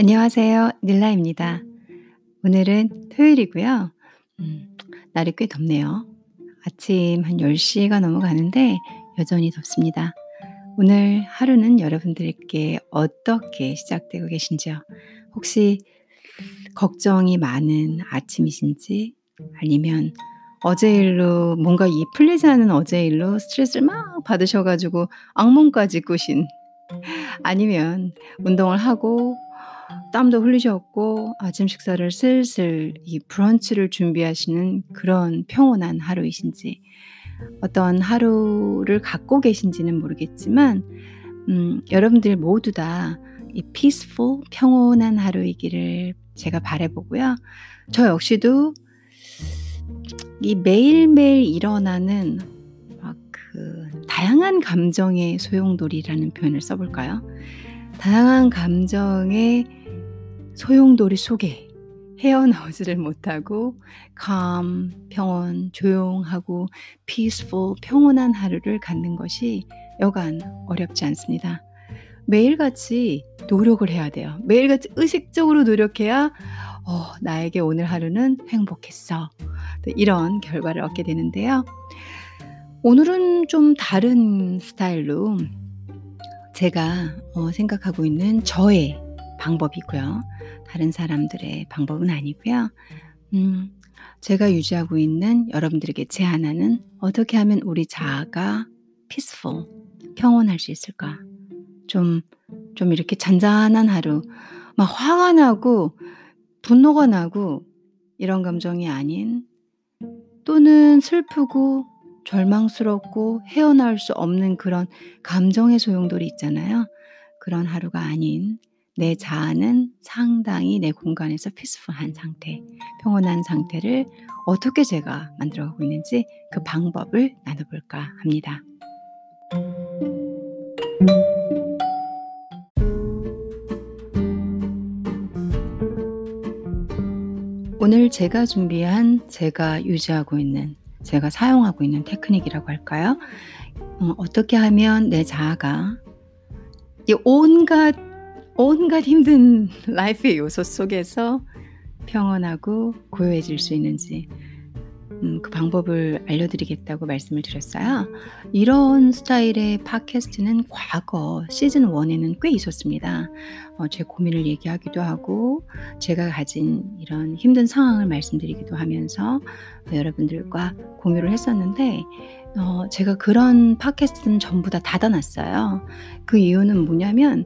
안녕하세요. 닐라입니다. 오늘은 토요일이고요. 음, 날이 꽤 덥네요. 아침 한 10시가 넘어가는데 여전히 덥습니다. 오늘 하루는 여러분들께 어떻게 시작되고 계신지요? 혹시 걱정이 많은 아침이신지 아니면 어제 일로 뭔가 이 풀리지 않은 어제 일로 스트레스를 막 받으셔가지고 악몽까지 꾸신 아니면 운동을 하고 땀도 흘리셨고 아침 식사를 슬슬 이 브런치를 준비하시는 그런 평온한 하루이신지 어떤 하루를 갖고 계신지는 모르겠지만 음, 여러분들 모두 다 이 peaceful 평온한 하루이기를 제가 바래보고요. 저 역시도 이 매일매일 일어나는 막그 다양한 감정의 소용돌이라는 표현을 써볼까요? 다양한 감정의 소용돌이 속에 헤어나오지를 못하고 calm, 평온, 조용하고 peaceful, 평온한 하루를 갖는 것이 여간 어렵지 않습니다. 매일같이 노력을 해야 돼요. 매일같이 의식적으로 노력해야 어, 나에게 오늘 하루는 행복했어. 이런 결과를 얻게 되는데요. 오늘은 좀 다른 스타일로 제가 어, 생각하고 있는 저의 방법이고요. 다른 사람들의 방법은 아니고요. 음, 제가 유지하고 있는 여러분들에게 제안하는 어떻게 하면 우리 자아가 peaceful, 평온할 수 있을까? 좀, 좀 이렇게 잔잔한 하루, 막 화가 나고, 분노가 나고, 이런 감정이 아닌, 또는 슬프고, 절망스럽고, 헤어나올 수 없는 그런 감정의 소용돌이 있잖아요. 그런 하루가 아닌, 내 자아는 상당히 내 공간에서 피스풀한 상태, 평온한 상태를 어떻게 제가 만들어가고 있는지 그 방법을 나눠볼까 합니다. 오늘 제가 준비한 제가 유지하고 있는 제가 사용하고 있는 테크닉이라고 할까요? 어, 어떻게 하면 내 자아가 이 온갖 온갖 힘든 life의 요소 속에서 평온하고 고요해질 수 있는지 음, 그 방법을 알려드리겠다고 말씀을 드렸어요. 이런 스타일의 팟캐스트는 과거 시즌 1에는 꽤 있었습니다. 어, 제 고민을 얘기하기도 하고 제가 가진 이런 힘든 상황을 말씀드리기도 하면서 여러분들과 공유를 했었는데 어, 제가 그런 팟캐스트는 전부 다 닫아놨어요. 그 이유는 뭐냐면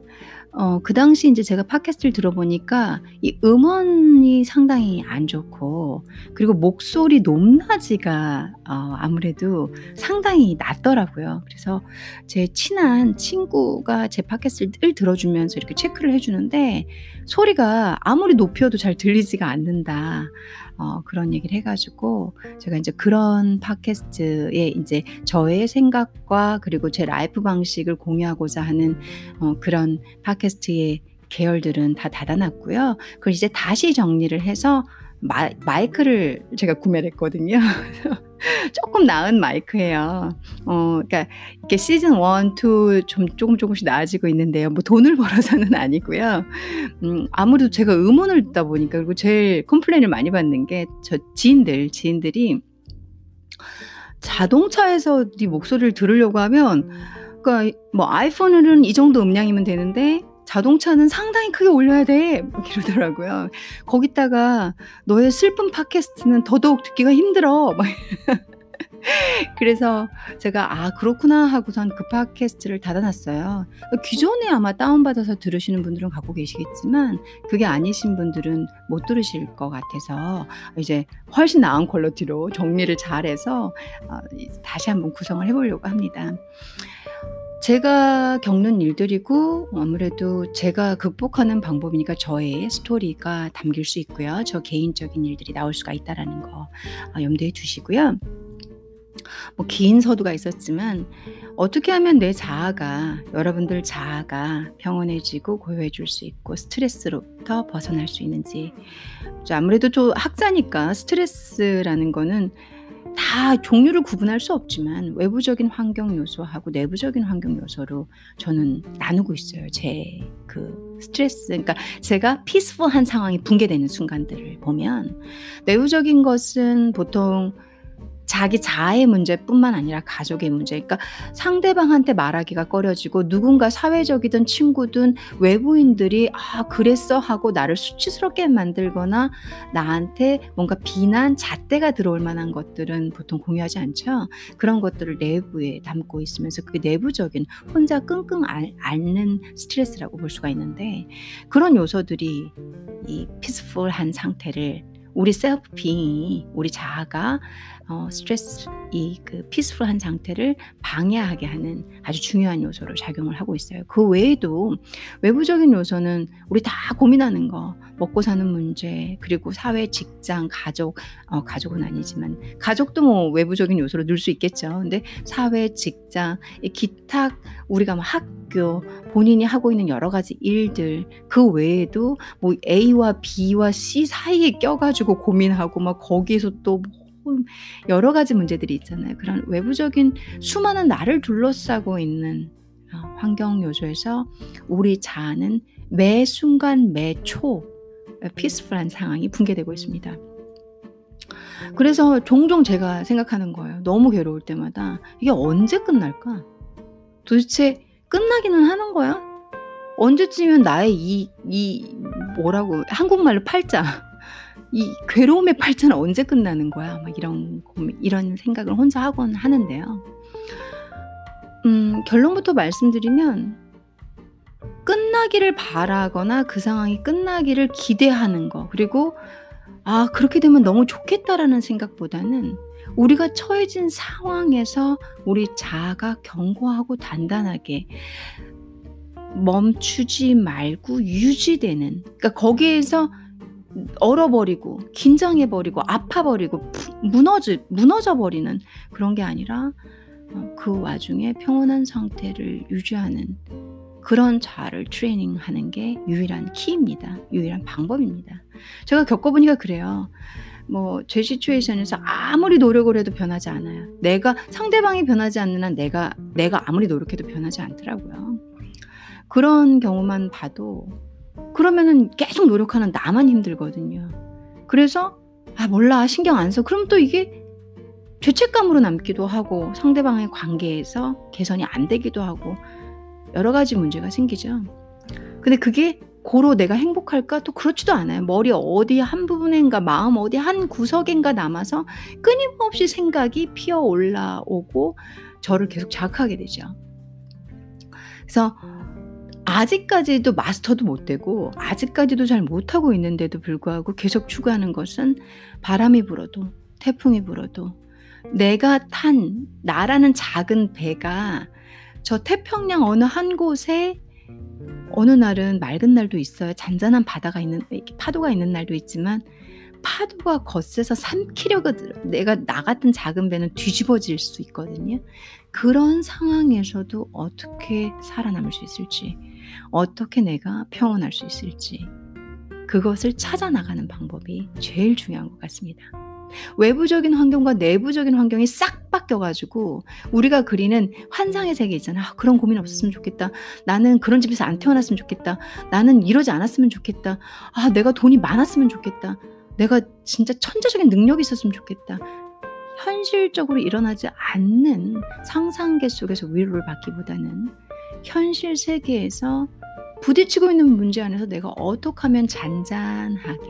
어, 그 당시 이제 제가 팟캐스트를 들어보니까 이 음원이 상당히 안 좋고 그리고 목소리 높낮이가 어, 아무래도 상당히 낮더라고요. 그래서 제 친한 친구가 제 팟캐스트를 들어주면서 이렇게 체크를 해주는데 소리가 아무리 높여도 잘 들리지가 않는다. 어, 그런 얘기를 해가지고 제가 이제 그런 팟캐스트에 이제 저의 생각과 그리고 제 life 방식을 공유하고자 하는 어, 그런 팟캐스트의 계열들은 다 닫아놨고요. 그걸 이제 다시 정리를 해서 마, 마이크를 제가 구매를 했거든요. 조금 나은 마이크예요. 어, 그러니까 이렇게 시즌 1, 2좀 조금 조금씩 나아지고 있는데요. 뭐 돈을 벌어서는 아니고요. 음, 아무래도 제가 음원을 듣다 보니까 그리고 제일 컴플레인을 많이 받는 게 저 지인들, 지인들이 자동차에서 네 목소리를 들으려고 하면 그러니까 뭐 아이폰은 이 정도 음량이면 되는데 자동차는 상당히 크게 올려야 돼. 뭐 이러더라고요. 거기다가 너의 슬픈 팟캐스트는 더더욱 듣기가 힘들어. 막 그래서 제가 아 그렇구나 하고선 그 팟캐스트를 닫아놨어요. 기존에 아마 다운받아서 들으시는 분들은 갖고 계시겠지만 그게 아니신 분들은 못 들으실 것 같아서 이제 훨씬 나은 퀄러티로 정리를 잘해서 어, 다시 한번 구성을 해보려고 합니다. 제가 겪는 일들이고 아무래도 제가 극복하는 방법이니까 저의 스토리가 담길 수 있고요. 저 개인적인 일들이 나올 수가 있다라는 거 어, 염두에 두시고요. 뭐 긴 서두가 있었지만 어떻게 하면 내 자아가 여러분들 자아가 평온해지고 고요해질 수 있고 스트레스로부터 벗어날 수 있는지 아무래도 좀 학자니까 스트레스라는 거는 다 종류를 구분할 수 없지만 외부적인 환경 요소하고 내부적인 환경 요소로 저는 나누고 있어요. 제 그 스트레스 그러니까 제가 피스풀한 상황이 붕괴되는 순간들을 보면 내부적인 것은 보통 자기 자아의 문제뿐만 아니라 가족의 문제. 그러니까 상대방한테 말하기가 꺼려지고 누군가 사회적이든 친구든 외부인들이 "아 그랬어." 하고 나를 수치스럽게 만들거나 나한테 뭔가 비난, 잣대가 들어올 만한 것들은 보통 공유하지 않죠. 그런 것들을 내부에 담고 있으면서 그게 내부적인 혼자 끙끙 앓 앓는 스트레스라고 볼 수가 있는데 그런 요소들이 이 피스풀한 상태를 우리 셀프 빙이 우리 자아가 어 스트레스 이 그 피스풀한 상태를 방해하게 하는 아주 중요한 요소로 작용을 하고 있어요. 그 외에도 외부적인 요소는 우리 다 고민하는 거 먹고 사는 문제 그리고 사회, 직장, 가족 어 가족은 아니지만 가족도 뭐 외부적인 요소로 넣을 수 있겠죠. 근데 사회, 직장, 이 기타 우리가 뭐 학교, 본인이 하고 있는 여러 가지 일들 그 외에도 뭐 A와 B와 C 사이에 껴 가지고 고민하고 막 거기에서 또뭐 여러 가지 문제들이 있잖아요. 그런 외부적인 수많은 나를 둘러싸고 있는 어 환경 요소에서 우리 자아는 매 순간 매초어 피스풀한 상황이 붕괴되고 있습니다. 그래서 종종 제가 생각하는 거예요. 너무 괴로울 때마다 '이게 언제 끝날까? 도대체 끝나기는 하는 거야? 언제쯤이면 나의 이 이 뭐라고 한국말로 팔자 이 괴로움의 팔자는 언제 끝나는 거야?' 막 이런 이런 생각을 혼자 하곤 하는데요. 음 결론부터 말씀드리면 끝나기를 바라거나 그 상황이 끝나기를 기대하는 거 그리고 '아 그렇게 되면 너무 좋겠다.'라는 생각보다는 우리가 처해진 상황에서 우리 자아가 견고하고 단단하게 멈추지 말고 유지되는 그러니까 거기에서 얼어버리고 긴장해 버리고 아파 버리고 푸 무너지 무너져 버리는 그런 게 아니라 어그 와중에 평온한 상태를 유지하는 그런 자아를 트레이닝하는 게 유일한 키입니다. 유일한 방법입니다. 제가 겪어 보니까 그래요. 뭐 제 시츄에이션에서 아무리 노력을 해도 변하지 않아요. 내가 상대방이 변하지 않는 한 내가 내가 아무리 노력해도 변하지 않더라고요. 그런 경우만 봐도 그러면은 계속 노력하는 나만 힘들거든요. 그래서 '아 몰라. 신경 안 써.' 그럼 또 이게 죄책감으로 남기도 하고 상대방의 관계에서 개선이 안 되기도 하고 여러 가지 문제가 생기죠. 근데 그게 고로 '내가 행복할까?' 또 그렇지도 않아요. 머리 어디 한 부분엔가 마음 어디 한 구석엔가 남아서 끊임없이 생각이 피어 올라오고 저를 계속 자극하게 되죠. 그래서 아직까지도 마스터도 못 되고 아직까지도 잘 못하고 있는데도 불구하고 계속 추구하는 것은 바람이 불어도 태풍이 불어도 내가 탄 나라는 작은 배가 저 태평양 어느 한 곳에 어느 날은 맑은 날도 있어요. 잔잔한 바다가 있는 파도가 있는 날도 있지만 파도가 거세서 삼키려거든 내가 나 같은 작은 배는 뒤집어질 수 있거든요. 그런 상황에서도 어떻게 살아남을 수 있을지 어떻게 내가 평온할 수 있을지 그것을 찾아 나가는 방법이 제일 중요한 것 같습니다. 외부적인 환경과 내부적인 환경이 싹 바뀌어 가지고 우리가 그리는 환상의 세계 있잖아. '아 그런 고민 없었으면 좋겠다. 나는 그런 집에서 안 태어났으면 좋겠다. 나는 이러지 않았으면 좋겠다. 아 내가 돈이 많았으면 좋겠다. 내가 진짜 천재적인 능력이 있었으면 좋겠다.' 현실적으로 일어나지 않는 상상계 속에서 위로를 받기보다는 현실 세계에서 부딪히고 있는 문제 안에서 내가 어떻게 하면 잔잔하게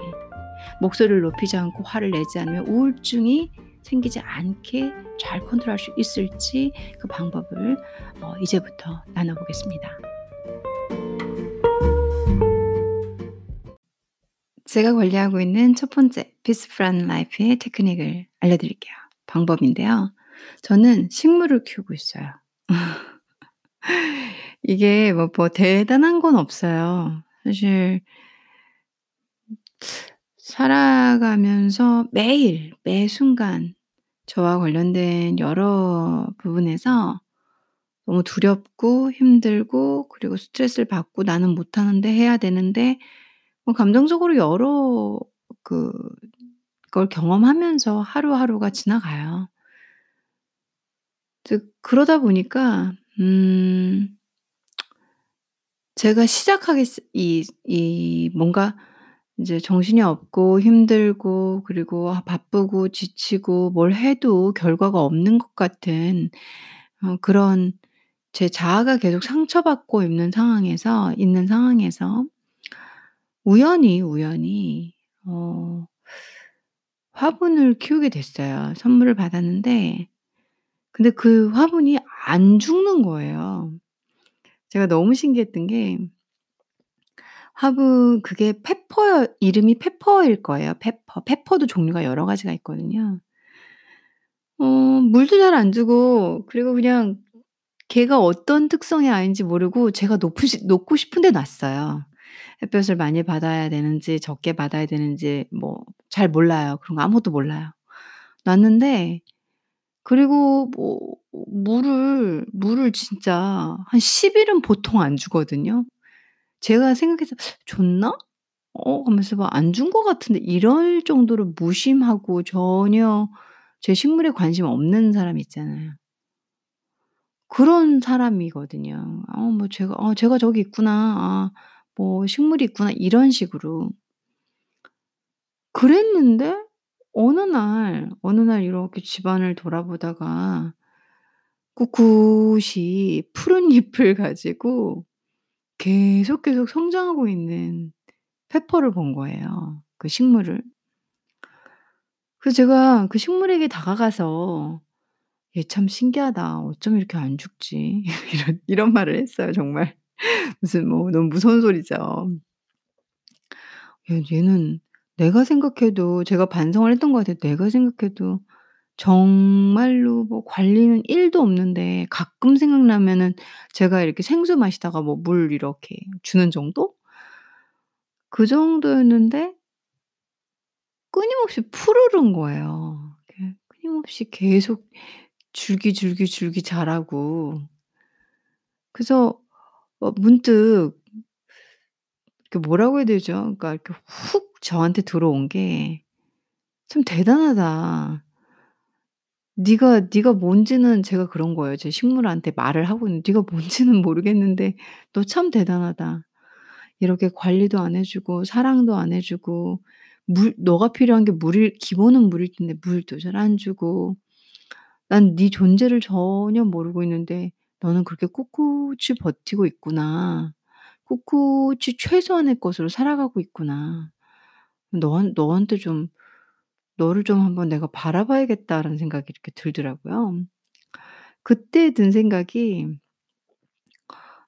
목소리를 높이지 않고 화를 내지 않으면 우울증이 생기지 않게 잘 컨트롤할 수 있을지 그 방법을 어 이제부터 나눠 보겠습니다. 제가 관리하고 있는 첫 번째 peaceful한 life의 테크닉을 알려드릴게요. 방법인데요. 저는 식물을 키우고 있어요. 이게 뭐 뭐 대단한 건 없어요. 사실 살아가면서 매일 매 순간 저와 관련된 여러 부분에서 너무 두렵고 힘들고 그리고 스트레스를 받고 나는 못하는데 해야 되는데 뭐 감정적으로 여러 그 걸 경험하면서 하루하루가 지나가요. 즉 그러다 보니까 음 제가 시작하겠 이 이 뭔가 이제 정신이 없고 힘들고 그리고 아 바쁘고 지치고 뭘 해도 결과가 없는 것 같은 어 그런 제 자아가 계속 상처받고 있는 상황에서 있는 상황에서 우연히, 우연히 어 화분을 키우게 됐어요. 선물을 받았는데 근데 그 화분이 안 죽는 거예요. 제가 너무 신기했던 게 화분 그게 페퍼 이름이 페퍼일 거예요 페퍼. 페퍼도 종류가 여러 가지가 있거든요. 어 물도 잘 안 주고 그리고 그냥 걔가 어떤 특성의 아이인지 모르고 제가 놓고 싶 놓고 싶은 데 놨어요. 햇볕을 많이 받아야 되는지 적게 받아야 되는지 뭐 잘 몰라요. 그런 거 아무것도 몰라요. 놨는데 그리고 뭐 물을 물을 진짜 한 10 일은 보통 안 주거든요. 제가 생각해서 '줬나?' 어 하면서 막 '안 준 것 같은데.' 이럴 정도로 무심하고 전혀 제 식물에 관심 없는 사람 있잖아요. 그런 사람이거든요. 어 뭐 제가 '어 제가 저기 있구나. 아 뭐 식물이 있구나.' 이런 식으로. 그랬는데 어느 날, 어느 날 이렇게 집안을 돌아보다가 꿋꿋이 푸른 잎을 가지고 계속, 계속 성장하고 있는 페퍼를 본 거예요 그 식물을. 그래서 제가 그 식물에게 다가가서 "얘 참 신기하다. 어쩜 이렇게 안 죽지?" 이런 이런 말을 했어요 정말. 무슨 뭐 너무 무서운 소리죠. "얘 얘는 내가 생각해도" 제가 반성을 했던 것 같아요. '내가 생각해도 정말로 뭐 관리는 1 도 없는데 가끔 생각나면은 제가 이렇게 생수 마시다가 뭐 물 이렇게 주는 정도? 그 정도였는데 끊임없이 푸르른 거예요. 끊임없이 계속 줄기, 줄기, 줄기 자라고. 그래서 어 문득 그 뭐라고 해야 되죠? 그러니까 이렇게 훅 저한테 들어온 게 '참 대단하다.' 네가 네가 뭔지는 제가 그런 거예요. 제 식물한테 말을 하고 있는데 "네가 뭔지는 모르겠는데 너 참 대단하다. 이렇게 관리도 안 해 주고 사랑도 안 해 주고 물 너가 필요한 게 물일 기본은 물일 텐데 물도 잘 안 주고 난 네 존재를 전혀 모르고 있는데 너는 그렇게 꿋꿋이 버티고 있구나. 꿋꿋이 최소한의 것으로 살아가고 있구나. 너한 너한테 좀 너를 좀 한번 내가 바라봐야겠다.'라는 생각이 이렇게 들더라고요. 그때 든 생각이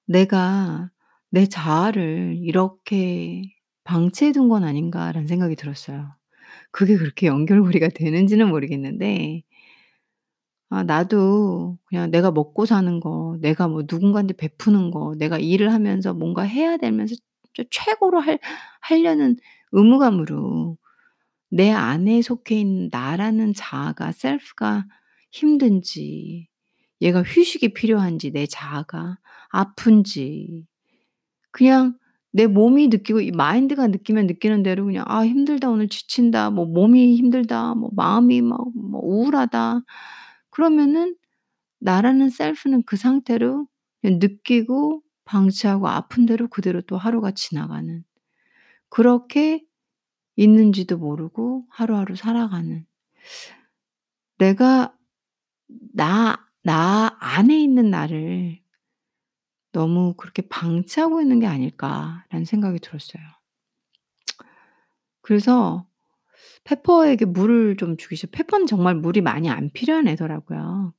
'내가 내 자아를 이렇게 방치해 둔 건 아닌가.'라는 생각이 들었어요. 그게 그렇게 연결고리가 되는지는 모르겠는데 아 나도 그냥 내가 먹고 사는 거 내가 뭐 누군가한테 베푸는 거 내가 일을 하면서 뭔가 해야 되면서 저 최고로 할 하려는 의무감으로 내 안에 속해 있는 나라는 자아가 셀프가 힘든지 얘가 휴식이 필요한지 내 자아가 아픈지 그냥 내 몸이 느끼고 이 마인드가 느끼면 느끼는 대로 그냥 '아 힘들다. 오늘 지친다.' 뭐 '몸이 힘들다.' 뭐 '마음이 막 뭐 우울하다.' 그러면은 나라는 셀프는 그 상태로 느끼고 방치하고 아픈 대로 그대로 또 하루가 지나가는 그렇게 있는지도 모르고 하루하루 살아가는 내가 나 나 안에 있는 나를 너무 그렇게 방치하고 있는 게 아닐까라는 생각이 들었어요. 그래서 페퍼에게 물을 좀 주기 시작 페퍼는 정말 물이 많이 안 필요한 애더라고요.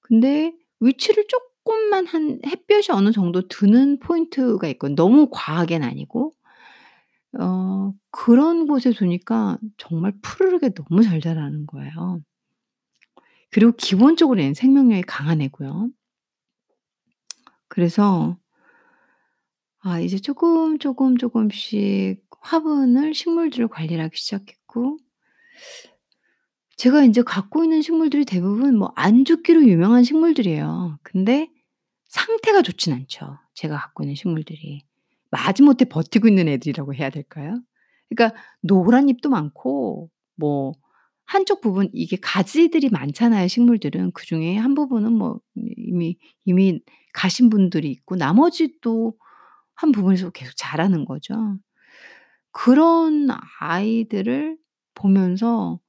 근데 위치를 쪼끔만 한 햇볕이 어느 정도 드는 포인트가 있거든요. 너무 과하게는 아니고. 어 그런 곳에 두니까 정말 푸르르게 너무 잘 자라는 거예요. 그리고 기본적으로 얘는 생명력이 강한 애고요. 그래서 아 이제 쪼끔, 쪼끔, 쪼끔씩 화분을 식물들을 관리를 하기 시작했고 제가 인제 갖고 있는 식물들이 대부분 뭐 안 죽기로 유명한 식물들이에요. 근데 상태가 좋진 않죠, 제가 갖고 있는 식물들이. 마지못해 버티고 있는 애들이라고 해야 될까요? 그러니까 노란 잎도 많고 뭐 한쪽 부분 이게 가지들이 많잖아요 식물들은. 그 중에 한 부분은 뭐 이미 이미 가신 분들이 있고 나머지 또 한 부분에서 계속 자라는 거죠. 그런 아이들을 보면서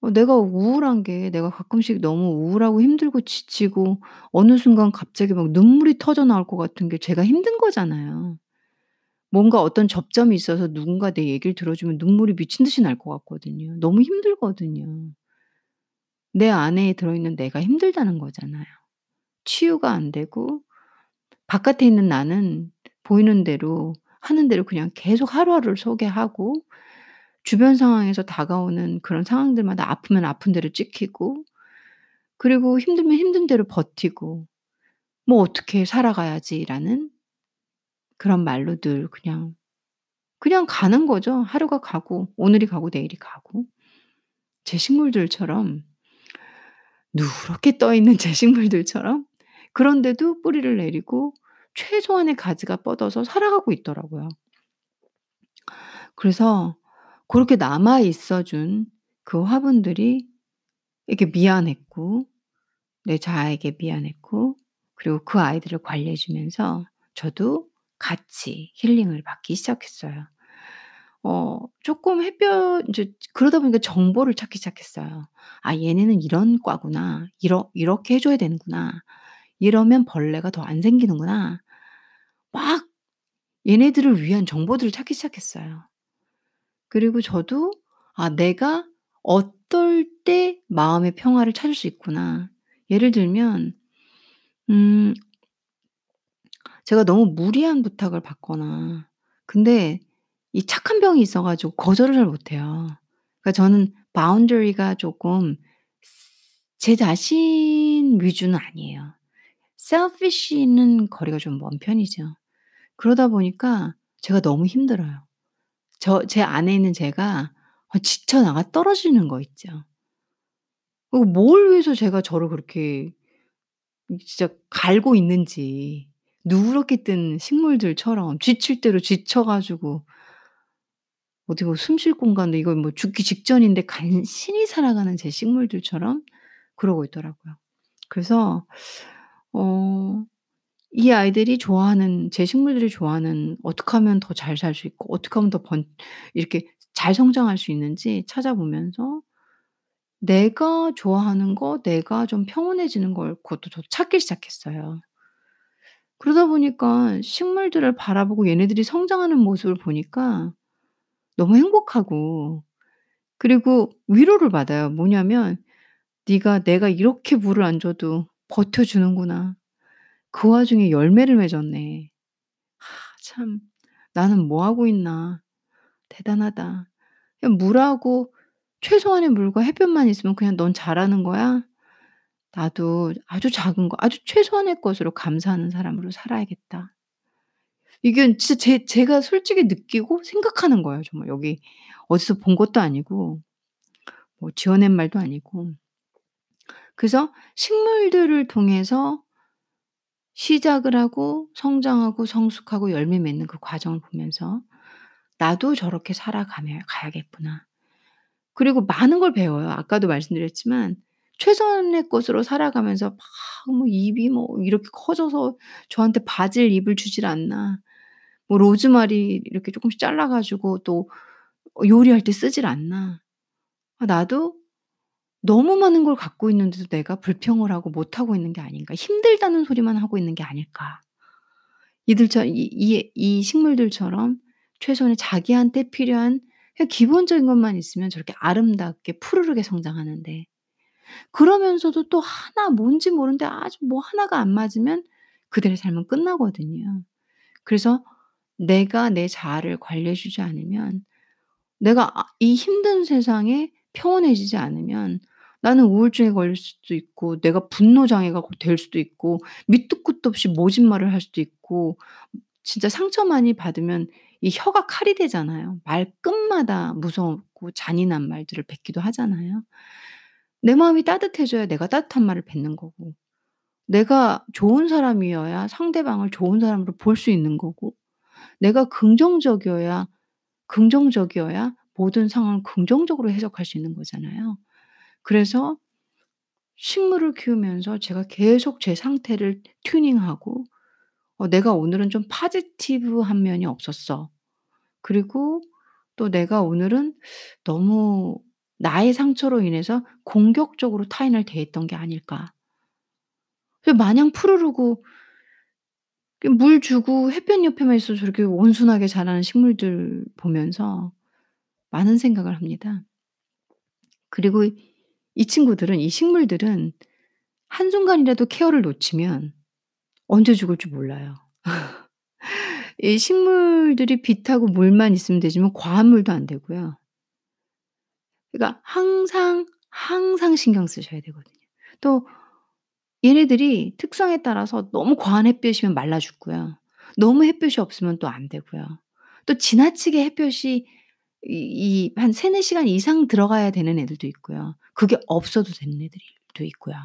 어 내가 우울한 게 내가 가끔씩 너무 우울하고 힘들고 지치고 어느 순간 갑자기 막 눈물이 터져 나올 것 같은 게 제가 힘든 거잖아요. 뭔가 어떤 접점이 있어서 누군가 내 얘기를 들어주면 눈물이 미친 듯이 날 것 같거든요. 너무 힘들거든요. 내 안에 들어있는 내가 힘들다는 거잖아요. 치유가 안 되고 바깥에 있는 나는 보이는 대로 하는 대로 그냥 계속 하루하루를 소개하고 주변 상황에서 다가오는 그런 상황들마다 아프면 아픈 대로 찍히고 그리고 힘들면 힘든 대로 버티고 '뭐 어떻게 살아가야지.'라는 그런 말로 늘 그냥, 그냥 가는 거죠. 하루가 가고 오늘이 가고 내일이 가고. 제 식물들처럼 누렇게 떠 있는 제 식물들처럼 그런데도 뿌리를 내리고 최소한의 가지가 뻗어서 살아가고 있더라고요. 그래서 고렇게 남아 있어 준 그 화분들이 이렇게 미안했고 내 자아에게 미안했고 그리고 그 아이들을 관리해 주면서 저도 같이 힐링을 받기 시작했어요. 어 쪼끔 햇볕 인제 그러다 보니까 정보를 찾기 시작했어요. '아 얘네는 이런 과구나. 이러 이렇게 해 줘야 되는구나. 이러면 벌레가 더 안 생기는구나.' 막 얘네들을 위한 정보들을 찾기 시작했어요. 그리고 저도 '아 내가 어떨 때 마음의 평화를 찾을 수 있구나.' 예를 들면 음 제가 너무 무리한 부탁을 받거나 근데 이 착한 병이 있어 가지고 거절을 잘 못해요. 그러니까 저는 바운더리가 쪼끔 제 자신 위주는 아니에요. selfish는 거리가 좀 먼 편이죠. 그러다 보니까 제가 너무 힘들어요. 저 제 안에 있는 제가 아 지쳐 나가 떨어지는 거 있죠. 어뭘 위해서 제가 저를 그렇게 이 진짜 갈고 있는지 누렇게 뜬 식물들처럼 지칠 대로 지쳐 가지고 어디 뭐숨쉴 공간도 이거 뭐 죽기 직전인데 간신히 살아가는 제 식물들처럼 그러고 있더라고요. 그래서 어 이 아이들이 좋아하는 제 식물들이 좋아하는 어떻게 하면 더 잘 살 수 있고 어떻게 하면 더 번 이렇게 잘 성장할 수 있는지 찾아보면서 내가 좋아하는 거 내가 좀 평온해지는 걸 그것도 저도 찾기 시작했어요. 그러다 보니까 식물들을 바라보고 얘네들이 성장하는 모습을 보니까 너무 행복하고 그리고 위로를 받아요. 뭐냐면 "네가 내가 이렇게 물을 안 줘도 버텨 주는구나. 그 와중에 열매를 맺었네. 아 참 나는 뭐 하고 있나. 대단하다. 그냥 물하고 최소한의 물과 햇볕만 있으면 그냥 '넌 잘하는 거야. 나도 아주 작은 거 아주 최소한의 것으로 감사하는 사람으로 살아야겠다.' 이게 진짜 제 제가 솔직히 느끼고 생각하는 거예요 정말 여기 어디서 본 것도 아니고 뭐 지어낸 말도 아니고. 그래서 식물들을 통해서 시작을 하고 성장하고 성숙하고 열매 맺는 그 과정을 보면서 '나도 저렇게 살아가며 가야겠구나.' 그리고 많은 걸 배워요. 아까도 말씀드렸지만 최선의 것으로 살아가면서 막뭐 잎이 뭐 이렇게 커져서 저한테 바질 잎을 주질 않나. 뭐 로즈마리 이렇게 쪼끔씩 잘라 가지고 또어 요리할 때 쓰질 않나. 아 나도 너무 많은 걸 갖고 있는데도 내가 불평을 하고 못하고 있는 게 아닌가. 힘들다는 소리만 하고 있는 게 아닐까. 이들처 이이 이 식물들처럼 최소한의 자기한테 필요한 기본적인 것만 있으면 저렇게 아름답게 푸르르게 성장하는데 그러면서도 또 하나 뭔지 모르는데 아주 뭐 하나가 안 맞으면 그들의 삶은 끝나거든요. 그래서 내가 내 자아를 관리해 주지 않으면 내가 아이 힘든 세상에 평온해지지 않으면 나는 우울증에 걸릴 수도 있고 내가 분노 장애가 고될 수도 있고 밑도 끝도 없이 모진 말을 할 수도 있고 진짜 상처 많이 받으면 이 혀가 칼이 되잖아요. 말 끝마다 무섭고 잔인한 말들을 뱉기도 하잖아요. 내 마음이 따뜻해져야 내가 따뜻한 말을 뱉는 거고 내가 좋은 사람이어야 상대방을 좋은 사람으로 볼 수 있는 거고 내가 긍정적이어야 긍정적이어야 모든 상황을 긍정적으로 해석할 수 있는 거잖아요. 그래서 식물을 키우면서 제가 계속 제 상태를 튜닝하고 어 '내가 오늘은 좀 포지티브한 면이 없었어.' 그리고 또 '내가 오늘은 너무 나의 상처로 인해서 공격적으로 타인을 대했던 게 아닐까.' 그 마냥 푸르르고 그물 주고 햇볕 옆에만 있어도 저렇게 온순하게 자라는 식물들 보면서 많은 생각을 합니다. 그리고 이 친구들은 이 식물들은 한순간이라도 케어를 놓치면 언제 죽을지 몰라요. 이 식물들이 빛하고 물만 있으면 되지만 과한 물도 안 되고요. 그러니까 항상, 항상 신경 쓰셔야 되거든요. 또 얘네들이 특성에 따라서 너무 과한 햇볕이면 말라 죽고요. 너무 햇볕이 없으면 또 안 되고요. 또 지나치게 햇볕이 이이한 3-4 시간 이상 들어가야 되는 애들도 있고요. 그게 없어도 되는 애들도 있고요.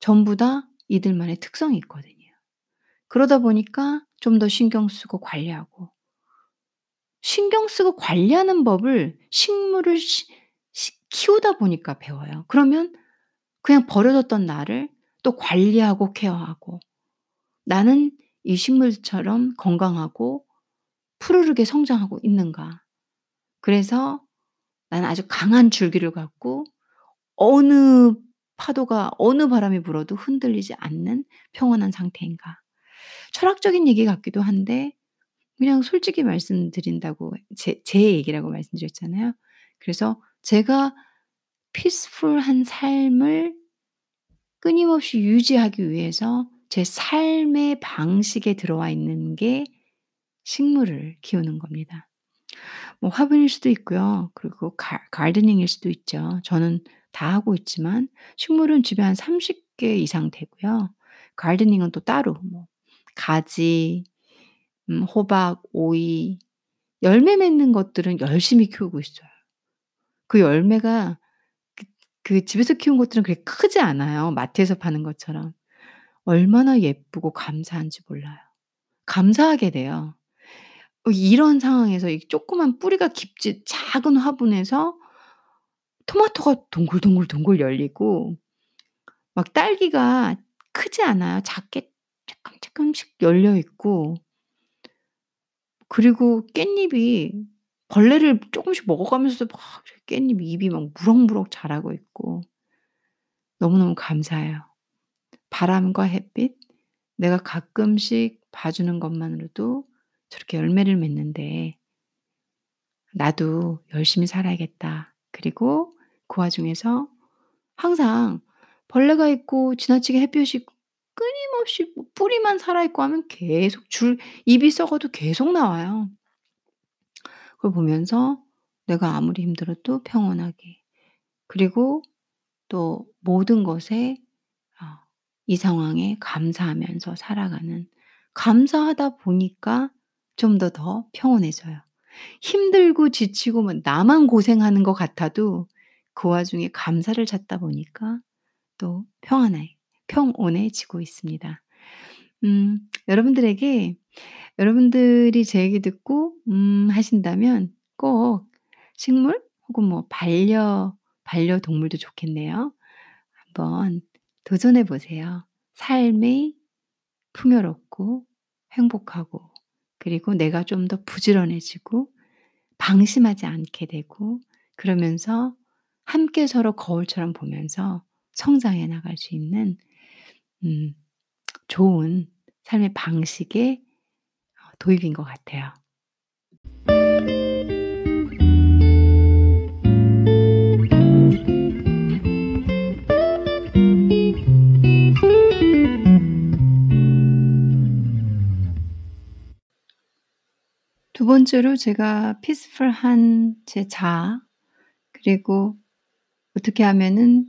전부 다 이들만의 특성이 있거든요. 그러다 보니까 좀 더 신경 쓰고 관리하고 신경 쓰고 관리하는 법을 식물을 시 시 키우다 보니까 배워요. 그러면 그냥 버려뒀던 나를 또 관리하고 케어하고 '나는 이 식물처럼 건강하고 푸르르게 성장하고 있는가.' 그래서 '나는 아주 강한 줄기를 갖고 어느 파도가 어느 바람이 불어도 흔들리지 않는 평온한 상태인가.' 철학적인 얘기 같기도 한데 그냥 솔직히 말씀드린다고 제 제 얘기라고 말씀드렸잖아요. 그래서 제가 피스풀한 삶을 끊임없이 유지하기 위해서 제 삶의 방식에 들어와 있는 게 식물을 키우는 겁니다. 뭐 화분일 수도 있고요. 그리고 가 가드닝일 수도 있죠. 저는 다 하고 있지만 식물은 집에 한 30개 이상 되고요. 가드닝은 또 따로 뭐 가지, 음 호박, 오이, 열매 맺는 것들은 열심히 키우고 있어요. 그 열매가 그 그 집에서 키운 것들은 그렇게 크지 않아요, 마트에서 파는 것처럼. 얼마나 예쁘고 감사한지 몰라요. 감사하게 돼요. 어 이런 상황에서 이 조그만 뿌리가 깊지 작은 화분에서 토마토가 동글동글 동글 열리고 막 딸기가 크지 않아요. 작게 쪼끔쪼끔씩 열려 있고 그리고 깻잎이 벌레를 쪼금씩 먹어가면서도 막 깻잎 잎이 막 무럭무럭 자라고 있고 너무너무 감사해요. 바람과 햇빛 내가 가끔씩 봐 주는 것만으로도 저렇게 열매를 맺는데 '나도 열심히 살아야겠다.' 그리고 그 와중에서 항상 벌레가 있고 지나치게 햇볕이 있고 끊임없이 뭐 뿌리만 살아 있고 하면 계속 줄 잎이 썩어도 계속 나와요. 그걸 보면서 내가 아무리 힘들어도 평온하게 그리고 또 모든 것에 어이 상황에 감사하면서 살아가는 감사하다 보니까 좀더더 평온해져요. 힘들고 지치고 뭐 나만 고생하는 것 같아도 그 와중에 감사를 찾다 보니까 또 평안해 평온해지고 있습니다. 음 여러분들에게 여러분들이 제 얘기 듣고 음 하신다면 꼭 식물 혹은 뭐 반려 반려 동물도 좋겠네요. 한번 도전해 보세요. 삶이 풍요롭고 행복하고 그리고 내가 좀 더 부지런해지고 방심하지 않게 되고 그러면서 함께 서로 거울처럼 보면서 성장해 나갈 수 있는 음 좋은 삶의 방식의 어 도입인 것 같아요. 번째로 제가 피스풀한 제 자아 그리고 어떻게 하면은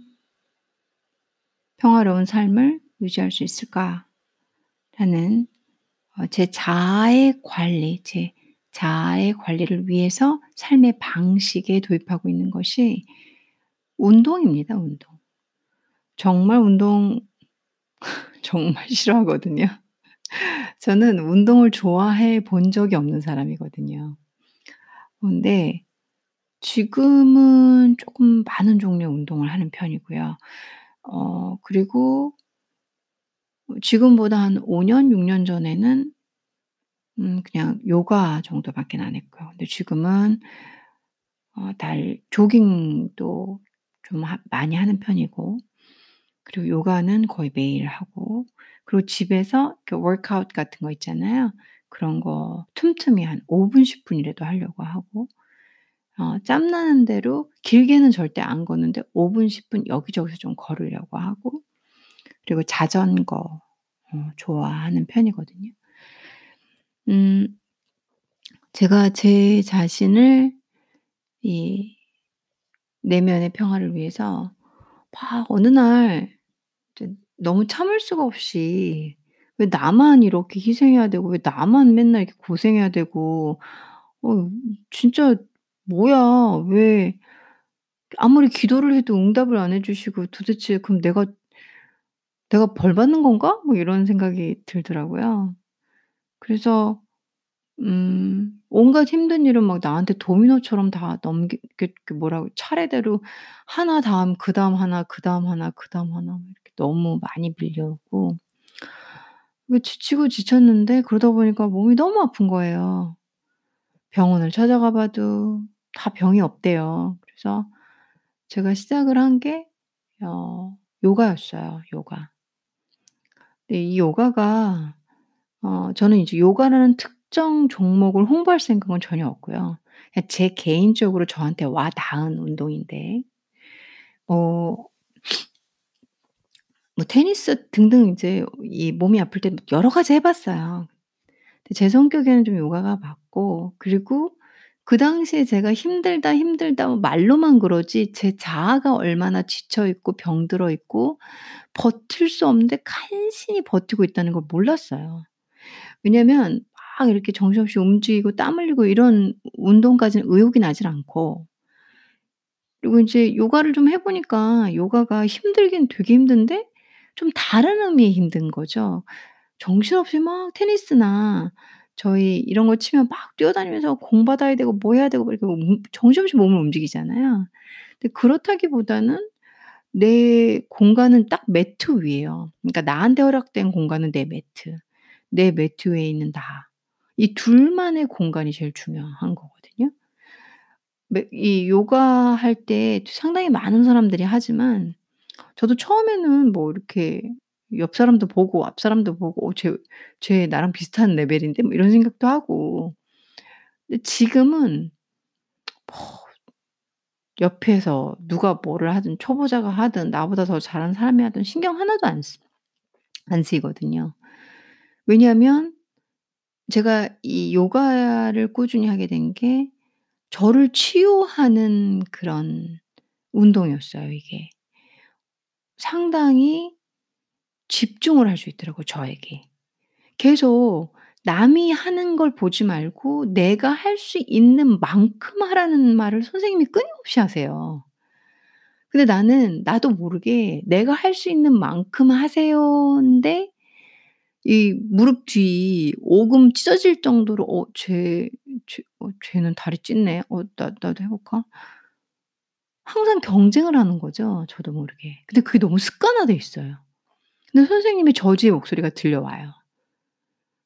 '평화로운 삶을 유지할 수 있을까?'라는 어제 자아의 관리 제 자아의 관리를 위해서 삶의 방식에 도입하고 있는 것이 운동입니다, 운동. 정말 운동 정말 싫어하거든요. 저는 운동을 좋아해 본 적이 없는 사람이거든요. 근데 지금은 쪼끔 많은 종류의 운동을 하는 편이고요. 어 그리고 어 지금보다 한 5 년, 6 년 전에는 음 그냥 요가 정도밖엔 안 했고요. 근데 지금은 어 달 조깅도 좀 하 많이 하는 편이고 그리고 요가는 거의 매일 하고 그리고 집에서 그 워크아웃 같은 거 있잖아요. 그런 거 틈틈이 한 5 분, 10 분이라도 하려고 하고 어 짬나는 대로 길게는 절대 안 걷는데 5 분, 10분 여기저기서 좀 걸으려고 하고 그리고 자전거 어 좋아하는 편이거든요. 음 제가 제 자신을 이 내면의 평화를 위해서 막 어느 날 너무 참을 수가 없이 '왜 나만 이렇게 희생해야 되고 왜 나만 맨날 이렇게 고생해야 되고 어 진짜 뭐야 왜 아무리 기도를 해도 응답을 안 해 주시고 도대체 그럼 내가 '내가 벌 받는 건가?' 뭐 이런 생각이 들더라고요. 그래서 음 온갖 힘든 일은 막 나한테 도미노처럼 다 넘기 뭐라고 차례대로 하나 다음 그다음 하나, 그다음 하나, 그다음 하나 막 이렇게 너무 많이 밀려오고 그 지치고 지쳤는데 그러다 보니까 몸이 너무 아픈 거예요. 병원을 찾아가 봐도 다 병이 없대요. 그래서 제가 시작을 한게 어 요가였어요, 요가. 근데 이 요가가 어 저는 이제 요가라는 특정 종목을 홍보할 생각은 전혀 없고요. 제 개인적으로 저한테 와 닿은 운동인데 뭐 뭐 테니스 등등 인제 이 몸이 아플 때 여러 가지 해 봤어요. 근데 제 성격에는 좀 요가가 맞고 그리고 그 당시에 제가 "힘들다, 힘들다." 뭐 말로만 그러지 제 자아가 얼마나 지쳐 있고 병들어 있고 버틸 수 없는데 간신히 버티고 있다는 걸 몰랐어요. 왜냐면 막 이렇게 정신없이 움직이고 땀 흘리고 이런 운동까지는 의욕이 나질 않고 그리고 인제 요가를 좀 해 보니까 요가가 힘들긴 되게 힘든데 좀 다른 의미의 힘든 거죠. 정신없이 막 테니스나 저희 이런 거 치면 막 뛰어다니면서 공 받아야 되고 뭐 해야 되고 막 이렇게 움 정신없이 몸을 움직이잖아요. 근데 그렇다기보다는 내 공간은 딱 매트 위에요. 그러니까 나한테 허락된 공간은 내 매트. 내 매트 위에 있는 나. 이 둘만의 공간이 제일 중요한 거거든요. 매이 요가 할 때 상당히 많은 사람들이 하지만 저도 처음에는 뭐 이렇게 옆 사람도 보고 앞 사람도 보고 '어 쟤 쟤 나랑 비슷한 레벨인데?' 뭐 이런 생각도 하고. 근데 지금은 뭐 옆에서 누가 뭐를 하든 초보자가 하든 나보다 더 잘하는 사람이 하든 신경 하나도 안 쓰 안 쓰이거든요. 왜냐하면 제가 이 요가를 꾸준히 하게 된 게 저를 치유하는 그런 운동이었어요 이게. 상당히 집중을 할 수 있더라고요 저에게. 계속 남이 하는 걸 보지 말고 내가 할 수 있는 만큼 하라는 말을 선생님이 끊임없이 하세요. 근데 나는 나도 모르게 "내가 할 수 있는 만큼 하세요."인데 이 무릎 뒤 오금 찢어질 정도로 '어 쟤 쟤 어 쟤는 다리 찢네. 어 나 나도 해 볼까?' 항상 경쟁을 하는 거죠 저도 모르게. 근데 그게 너무 습관화돼 있어요. 근데 선생님의 저주의 목소리가 들려와요.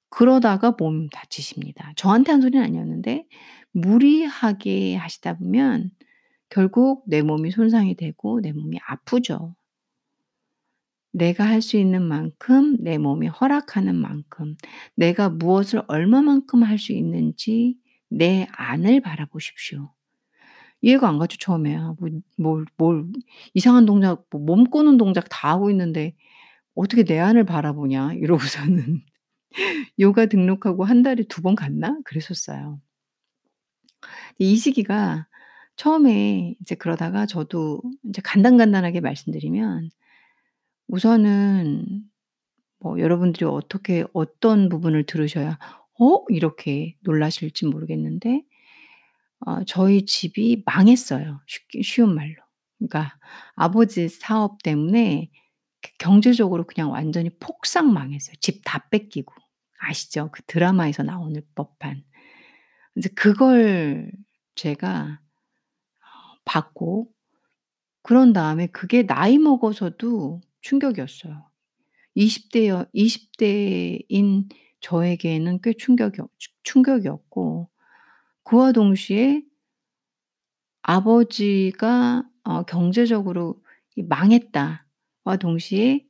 그러다가 몸 다치십니다. 저한테 한 소리는 아니었는데 무리하게 하시다 보면 결국 내 몸이 손상이 되고 내 몸이 아프죠. 내가 할 수 있는 만큼 내 몸이 허락하는 만큼 내가 무엇을 얼마만큼 할 수 있는지 내 안을 바라보십시오. 이해가 안 가죠 처음에. 아 뭐 뭘 뭘 이상한 동작 뭐몸 꼬는 동작 다 하고 있는데 어떻게 내 안을 바라보냐 이러고서는 요가 등록하고 한 달에 두번 갔나 그랬었어요. 이 시기가 처음에 이제 그러다가 저도 인제 간단간단하게 말씀드리면 우선은 뭐 여러분들이 어떻게 어떤 부분을 들으셔야 '어?' 이렇게 놀라실지 모르겠는데 어 저희 집이 망했어요 쉽게 쉬운 말로. 그러니까 아버지 사업 때문에 그 경제적으로 그냥 완전히 폭삭 망했어요. 집 다 뺏기고. 아시죠? 그 드라마에서 나오는 법한. 이제 그걸 제가 받고 그런 다음에 그게 나이 먹어서도 충격이었어요. 20 대여 20 대인 저에게는 꽤 충격이었 충격이었고 그와 동시에 아버지가 어 경제적으로 이 망했다와 동시에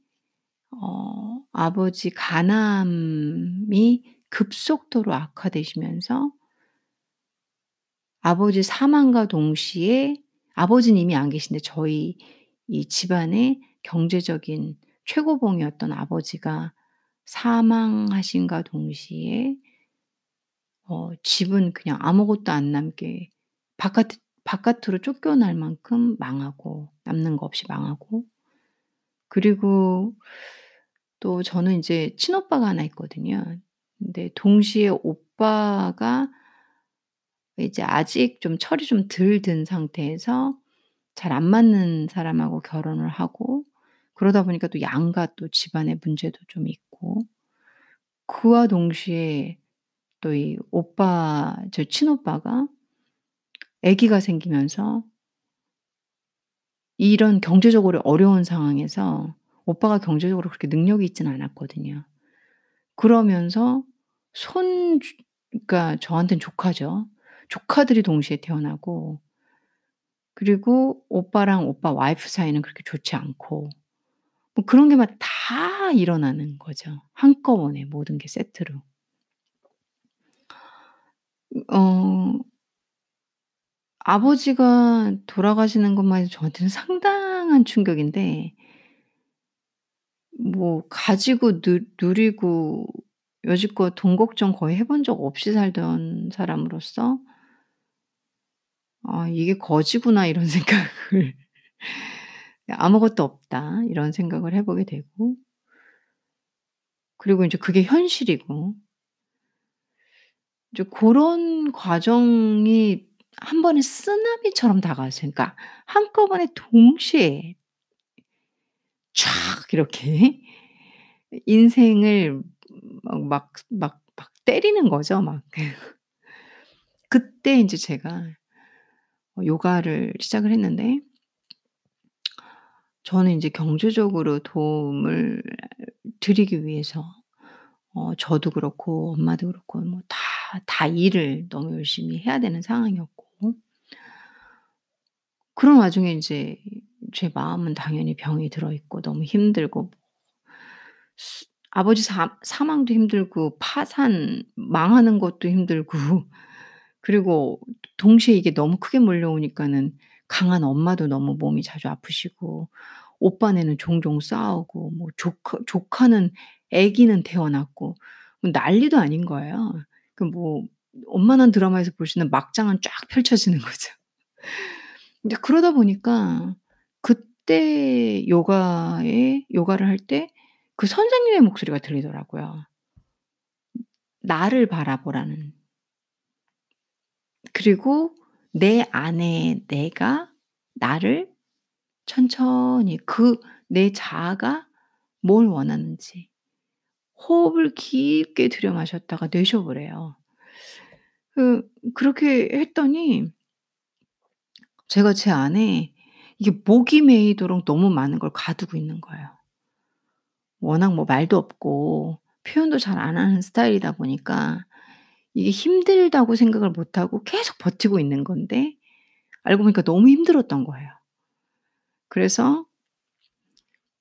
어 아버지 간암이 급속도로 악화되시면서 아버지 사망과 동시에 아버지는 이미 안 계신데 저희 이 집안의 경제적인 최고봉이었던 아버지가 사망하심과 동시에 어 집은 그냥 아무것도 안 남게 바깥 바깥으로 쫓겨날 만큼 망하고 남는 거 없이 망하고 그리고 또 저는 인제 친오빠가 하나 있거든요. 근데 동시에 오빠가 이제 아직 좀 철이 좀 덜 든 상태에서 잘 안 맞는 사람하고 결혼을 하고 그러다 보니까 또 양가 또 집안의 문제도 좀 있고 그와 동시에 또 이 오빠 저 친오빠가 아기가 생기면서 이런 경제적으로 어려운 상황에서 오빠가 경제적으로 그렇게 능력이 있지는 않았거든요. 그러면서 손주 그러니까 저한테는 조카죠. 조카들이 동시에 태어나고 그리고 오빠랑 오빠 와이프 사이는 그렇게 좋지 않고 뭐 그런 게 막 다 일어나는 거죠. 한꺼번에 모든 게 세트로. 어 아버지가 돌아가시는 것만 해도 저한테는 상당한 충격인데 뭐 가지고 누 누리고 여지껏 돈 걱정 거의 해 본 적 없이 살던 사람으로서 '아 이게 거지구나.' 이런 생각을 '아무것도 없다.' 이런 생각을 해 보게 되고 그리고 인제 그게 현실이고 이제 고런 과정이 한 번에 쓰나미처럼 다가왔어요. 그러니까 한꺼번에 동시에 촥 이렇게 인생을 막 막 막 막 때리는 거죠 막. 그때 인제 제가 어 요가를 시작을 했는데 저는 인제 경제적으로 도움을 드리기 위해서 어 저도 그렇고 엄마도 그렇고 뭐 다 다 일을 너무 열심히 해야 되는 상황이었고 그런 와중에 인제 제 마음은 당연히 병이 들어 있고 너무 힘들고 수 아버지 사 사망도 힘들고 파산 망하는 것도 힘들고 그리고 동시에 이게 너무 크게 몰려오니까는 강한 엄마도 너무 몸이 자주 아프시고 오빠네는 종종 싸우고 뭐 조카 조카는 아기는 태어났고 뭐 난리도 아닌 거예요. 그뭐 웬만한 드라마에서 있는 막장은 쫙 펼쳐지는 거죠. 근데 그러다 보니까 그때 요가에 요가를 할 때 그 선생님의 목소리가 들리더라고요. 나를 바라보라는. 그리고 내 안에 내가 나를 천천히 그 내 자아가 뭘 원하는지 호흡을 깊게 들여 마셨다가 내쉬어 보래요. 그 그렇게 했더니 제가 제 안에 이게 목이 메이도록 너무 많은 걸 가두고 있는 거예요. 워낙 뭐 말도 없고 표현도 잘 안 하는 스타일이다 보니까 이게 힘들다고 생각을 못 하고 계속 버티고 있는 건데 알고 보니까 너무 힘들었던 거예요. 그래서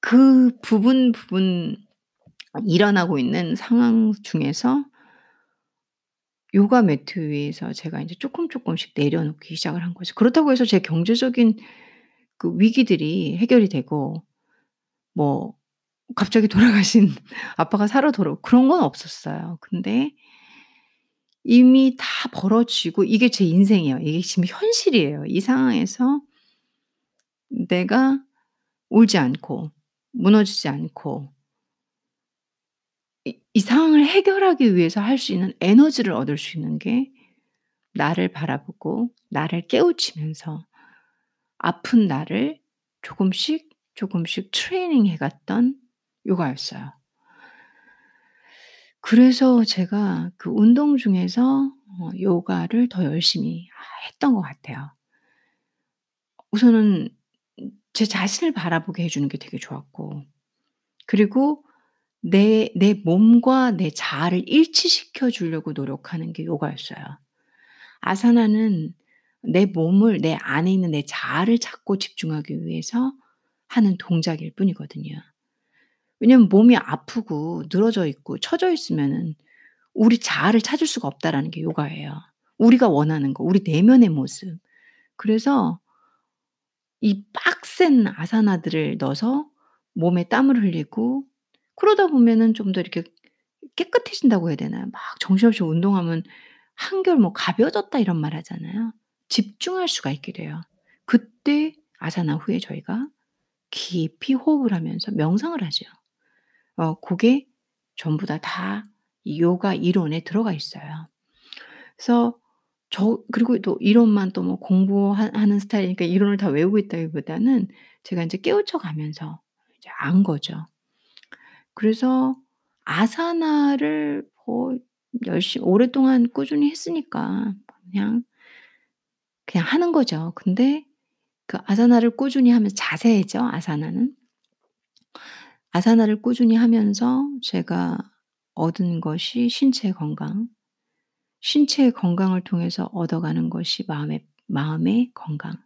그 부분, 부분 일어나고 있는 상황 중에서 요가 매트 위에서 제가 인제 쪼끔 쪼끔씩 내려놓기 시작을 한 거죠. 그렇다고 해서 제 경제적인 그 위기들이 해결이 되고 뭐 갑자기 돌아가신 아빠가 살아 돌아오고 그런 건 없었어요. 근데 이미 다 벌어지고 이게 제 인생이에요. 이게 지금 현실이에요. 이 상황에서 내가 울지 않고 무너지지 않고 이 이 상황을 해결하기 위해서 할 수 있는 에너지를 얻을 수 있는 게 나를 바라보고 나를 깨우치면서 아픈 나를 조금씩 조금씩 트레이닝 해 갔던 요가였어요. 그래서 제가 그 운동 중에서 어 요가를 더 열심히 아 했던 것 같아요. 우선은 제 자신을 바라보게 해 주는 게 되게 좋았고 그리고 내 내 몸과 내 자아를 일치시켜 주려고 노력하는 게 요가였어요. 아사나는 내 몸을 내 안에 있는 내 자아를 찾고 집중하기 위해서 하는 동작일 뿐이거든요. 왜냐면 몸이 아프고 늘어져 있고 처져 있으면은 우리 자아를 찾을 수가 없다라는 게 요가예요. 우리가 원하는 거, 우리 내면의 모습. 그래서 이 빡센 아사나들을 넣어서 몸에 땀을 흘리고 그러다 보면은 좀 더 이렇게 깨끗해진다고 해야 되나요? 막 정신없이 운동하면 한결 뭐 "가벼워졌다." 이런 말 하잖아요. 집중할 수가 있게 돼요. 그때 아사나 후에 저희가 깊이 호흡을 하면서 명상을 하죠. 어 고게 전부 다다이 요가 이론에 들어가 있어요. 그래서 저 그리고 또 이론만 또 뭐 공부하 하는 스타일이니까 이론을 다 외우고 있다기보다는 제가 인제 깨우쳐 가면서 이제 안 거죠. 그래서 아사나를 뭐 열심 오랫동안 꾸준히 했으니까 그냥, 그냥 하는 거죠. 근데 그 아사나를 꾸준히 하면서 자세죠, 아사나는. 아사나를 꾸준히 하면서 제가 얻은 것이 신체 건강. 신체의 건강을 통해서 얻어가는 것이 마음의 마음의 건강.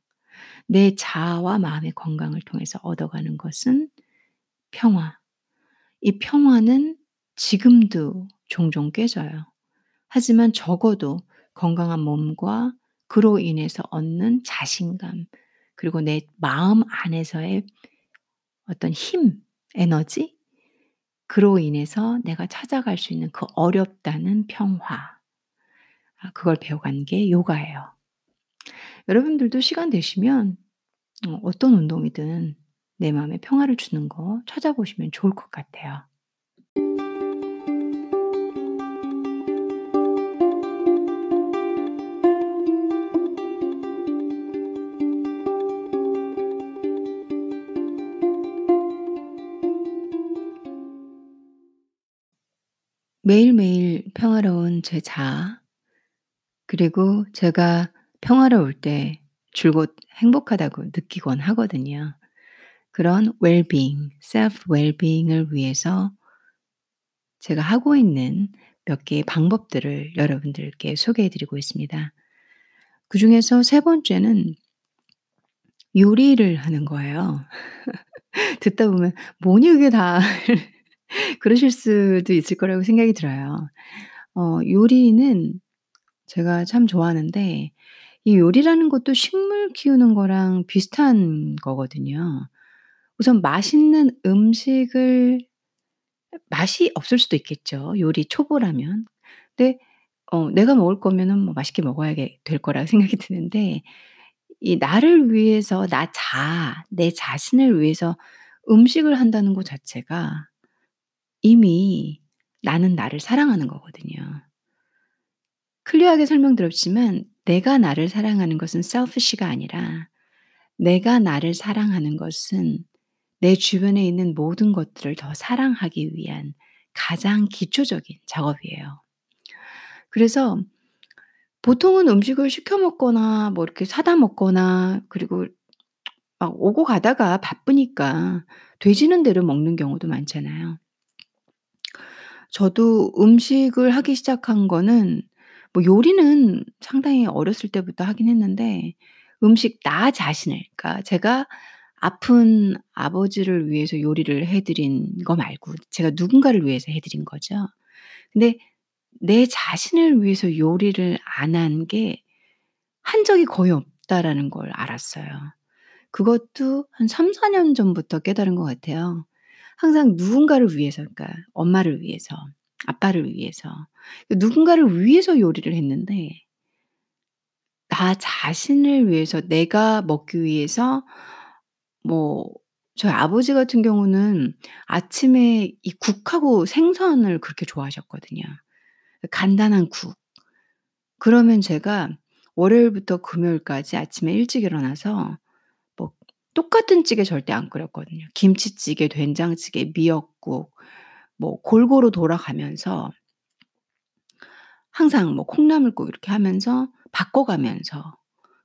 내 자아와 마음의 건강을 통해서 얻어가는 것은 평화. 이 평화는 지금도 종종 깨져요. 하지만 적어도 건강한 몸과 그로 인해서 얻는 자신감 그리고 내 마음 안에서의 어떤 힘, 에너지 그로 인해서 내가 찾아갈 수 있는 그 어렵다는 평화. 아 그걸 배워간 게 요가예요. 여러분들도 시간 되시면 어 어떤 운동이든 내 마음에 평화를 주는 거 찾아보시면 좋을 것 같아요. 매일매일 평화로운 제 자아 그리고 제가 평화로울 때 줄곧 행복하다고 느끼곤 하거든요. 그런 well-being, self well-being을 위해서 제가 하고 있는 몇 개의 방법들을 여러분들께 소개해 드리고 있습니다. 그 중에서 세 번째는 요리를 하는 거예요. 듣다 보면 "뭐니 그게 다." 그러실 수도 있을 거라고 생각이 들어요. 어 요리는 제가 참 좋아하는데 이 요리라는 것도 식물 키우는 거랑 비슷한 거거든요. 우선 맛있는 음식을 맛이 없을 수도 있겠죠, 요리 초보라면. 근데 어 내가 먹을 거면은 뭐 맛있게 먹어야 게될 거라고 생각이 드는데 이 나를 위해서 나 자아, 내 자신을 위해서 음식을 한다는 거 자체가 이미 나는 나를 사랑하는 거거든요. 클리어하게 설명드렸지만 내가 나를 사랑하는 것은 selfish가 아니라 내가 나를 사랑하는 것은 내 주변에 있는 모든 것들을 더 사랑하기 위한 가장 기초적인 작업이에요. 그래서 보통은 음식을 시켜 먹거나 뭐 이렇게 사다 먹거나 그리고 막 오고 가다가 바쁘니까 돼지는 대로 먹는 경우도 많잖아요. 저도 음식을 하기 시작한 거는 뭐 요리는 상당히 어렸을 때부터 하긴 했는데 음식 나 자신을 그러니까 제가 아픈 아버지를 위해서 요리를 해 드린 거 말고 제가 누군가를 위해서 해 드린 거죠. 근데 내 자신을 위해서 요리를 안 한 게 한 적이 거의 없다라는 걸 알았어요. 그것도 한 3-4년 전부터 깨달은 것 같아요. 항상 누군가를 위해서 그러니까 엄마를 위해서 아빠를 위해서 누군가를 위해서 요리를 했는데 나 자신을 위해서 내가 먹기 위해서 뭐 저희 아버지 같은 경우는 아침에 이 국하고 생선을 그렇게 좋아하셨거든요. 간단한 국. 그러면 제가 월요일부터 금요일까지 아침에 일찍 일어나서 뭐 똑같은 찌개 절대 안 끓였거든요. 김치찌개, 된장찌개, 미역국 뭐 골고루 돌아가면서 항상 뭐 콩나물국 이렇게 하면서 바꿔가면서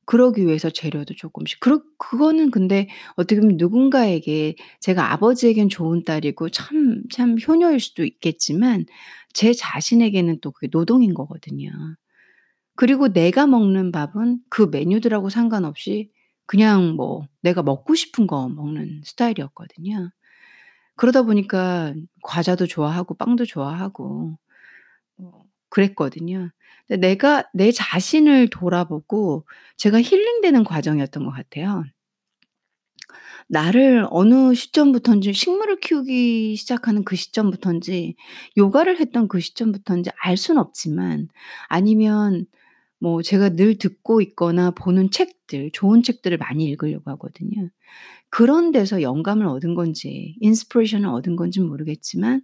그러기 위해서 재료도 쪼끔씩 그렇 그거는 근데 어떻게 보면 누군가에게 제가 아버지에겐 좋은 딸이고 참 참 효녀일 수도 있겠지만 제 자신에게는 또 그게 노동인 거거든요. 그리고 내가 먹는 밥은 그 메뉴들하고 상관없이 그냥 뭐 내가 먹고 싶은 거 먹는 스타일이었거든요. 그러다 보니까 과자도 좋아하고 빵도 좋아하고 뭐 그랬거든요. 내가 내 자신을 돌아보고 제가 힐링되는 과정이었던 것 같아요. 나를 어느 시점부턴지 식물을 키우기 시작하는 그 시점부턴지 요가를 했던 그 시점부턴지 알 수는 없지만 아니면 뭐 제가 늘 듣고 있거나 보는 책들 좋은 책들을 많이 읽으려고 하거든요. 그런 데서 영감을 얻은 건지 inspiration을 얻은 건지는 모르겠지만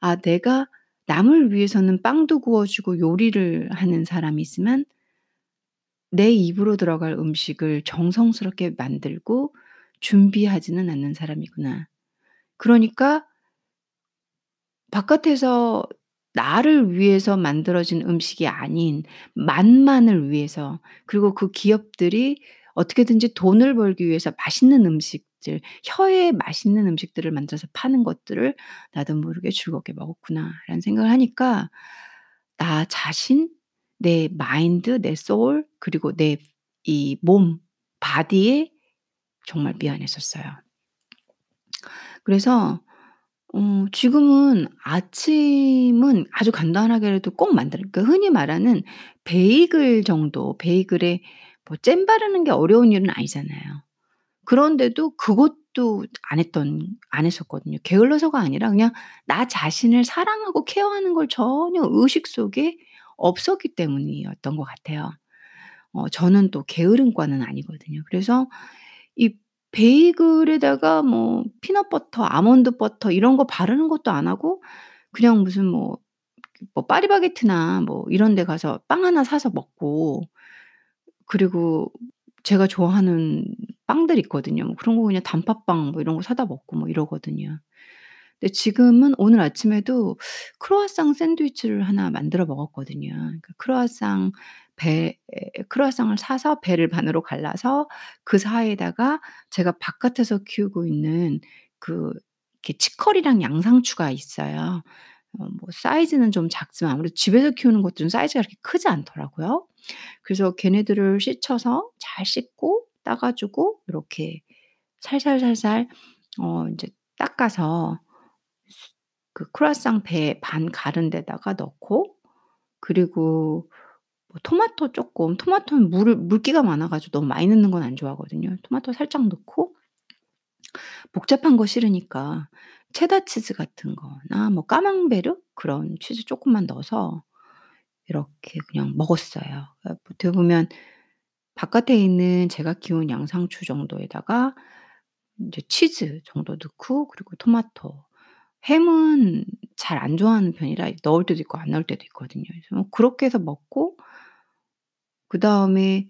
아 내가 남을 위해서는 빵도 구워 주고 요리를 하는 사람이지만 내 입으로 들어갈 음식을 정성스럽게 만들고 준비하지는 않는 사람이구나. 그러니까 바깥에서 나를 위해서 만들어진 음식이 아닌 맛만을 위해서 그리고 그 기업들이 어떻게든지 돈을 벌기 위해서 맛있는 음식 들 혀에 맛있는 음식들을 만들어서 파는 것들을 '나도 모르게 즐겁게 먹었구나.'라는 생각을 하니까 나 자신, 내 마인드, 내 소울 그리고 내 이 몸 바디에 정말 미안했었어요. 그래서 어 지금은 아침은 아주 간단하게라도 꼭 만들어요. 그러니까 흔히 말하는 베이글 정도 베이글에 뭐 잼 바르는 게 어려운 일은 아니잖아요. 그런데도 그것도 안 했던 안 했었거든요. 게을러서가 아니라 그냥 나 자신을 사랑하고 care하는 걸 전혀 의식 속에 없었기 때문이었던 것 같아요. 어 저는 또 게으름과는 아니거든요. 그래서 이 베이글에다가 뭐 peanut butter, 아몬드 버터 이런 거 바르는 것도 안 하고 그냥 무슨 뭐 뭐 파리바게뜨나 뭐 이런 데 가서 빵 하나 사서 먹고 그리고 제가 좋아하는 빵들 있거든요. 뭐 그런 거 그냥 단팥빵 뭐 이런 거 사다 먹고 뭐 이러거든요. 근데 지금은 오늘 아침에도 크루아상 샌드위치를 하나 만들어 먹었거든요. 그러니까 크루아상 배 크루아상을 사서 배를 반으로 갈라서 그 사이에다가 제가 바깥에서 키우고 있는 그 이렇게 치커리랑 양상추가 있어요. 어뭐 사이즈는 좀 작지만 아무래도 집에서 키우는 것들은 사이즈가 그렇게 크지 않더라고요. 그래서 걔네들을 씻어서 잘 씻고 따 가지고 요렇게 살살살살 어 인제 닦아서 그 크루아상 배반 갈은 데다가 넣고 그리고 뭐 토마토 쪼끔 토마토는 물을 물기가 많아 가지고 너무 많이 넣는 건 안 좋아하거든요. 토마토 살짝 넣고 복잡한 거 싫으니까 체다 치즈 같은 거나 뭐 까망베르 그런 치즈 쪼끔만 넣어서 이렇게 그냥 먹었어요. 어 어떻게 보면 바깥에 있는 제가 키운 양상추 정도에다가 인제 치즈 정도 넣고 그리고 토마토 햄은 잘 안 좋아하는 편이라 넣을 때도 있고 안 넣을 때도 있거든요. 그래서 뭐 그렇게 해서 먹고 그다음에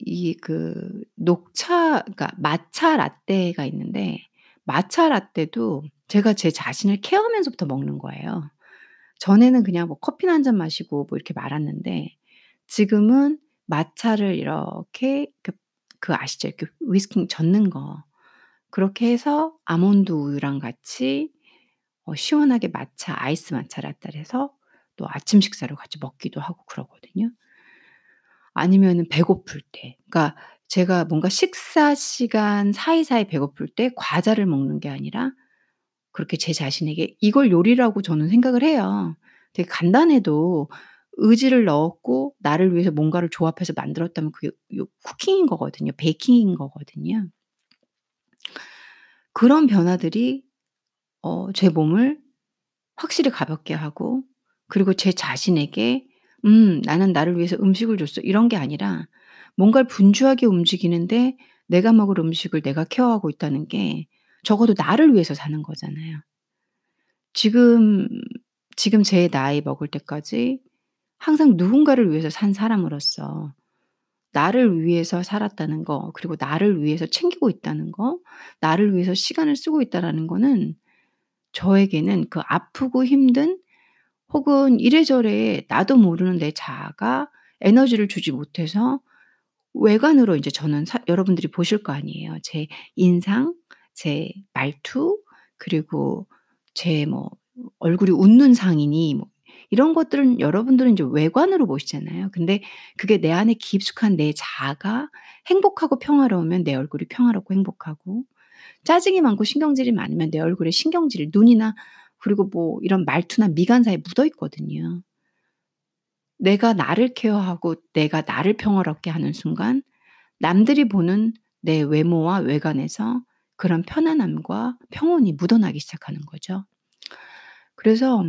이 그 녹차 그러니까 마차 라떼가 있는데 마차 라떼도 제가 제 자신을 케어하면서부터 먹는 거예요. 전에는 그냥 뭐 커피나 한 잔 마시고 뭐 이렇게 말았는데 지금은 마차를 이렇게 그 그 아시죠? 이렇게 위스킹 젓는 거. 그렇게 해서 아몬드 우유랑 같이 어 시원하게 마차 아이스 마차 라떼를 해서 또 아침 식사로 같이 먹기도 하고 그러거든요. 아니면은 배고플 때 그러니까 제가 뭔가 식사 시간 사이사이 배고플 때 과자를 먹는 게 아니라 그렇게 제 자신에게 이걸 요리라고 저는 생각을 해요. 되게 간단해도 의지를 넣었고 나를 위해서 뭔가를 조합해서 만들었다면 그게 요 쿠킹인 거거든요. 베이킹인 거거든요. 그런 변화들이 어 제 몸을 확실히 가볍게 하고 그리고 제 자신에게 '음 나는 나를 위해서 음식을 줬어.' 이런 게 아니라 뭔가를 분주하게 움직이는데 내가 먹을 음식을 내가 케어하고 있다는 게 적어도 나를 위해서 사는 거잖아요. 지금 지금 제 나이 먹을 때까지 항상 누군가를 위해서 산 사람으로서 나를 위해서 살았다는 거 그리고 나를 위해서 챙기고 있다는 거 나를 위해서 시간을 쓰고 있다라는 거는 저에게는 그 아프고 힘든 혹은 이래저래 나도 모르는 내 자아가 에너지를 주지 못해서 외관으로 이제 저는 사 여러분들이 보실 거 아니에요. 제 인상, 제 말투 그리고 제 뭐 얼굴이 웃는 상이니 뭐 이런 것들은 여러분들은 이제 외관으로 보시잖아요. 근데 그게 내 안에 깊숙한 내 자아가 행복하고 평화로우면 내 얼굴이 평화롭고 행복하고 짜증이 많고 신경질이 많으면 내 얼굴에 신경질, 눈이나 그리고 뭐 이런 말투나 미간 사이에 묻어 있거든요. 내가 나를 케어하고 내가 나를 평화롭게 하는 순간 남들이 보는 내 외모와 외관에서 그런 편안함과 평온이 묻어나기 시작하는 거죠. 그래서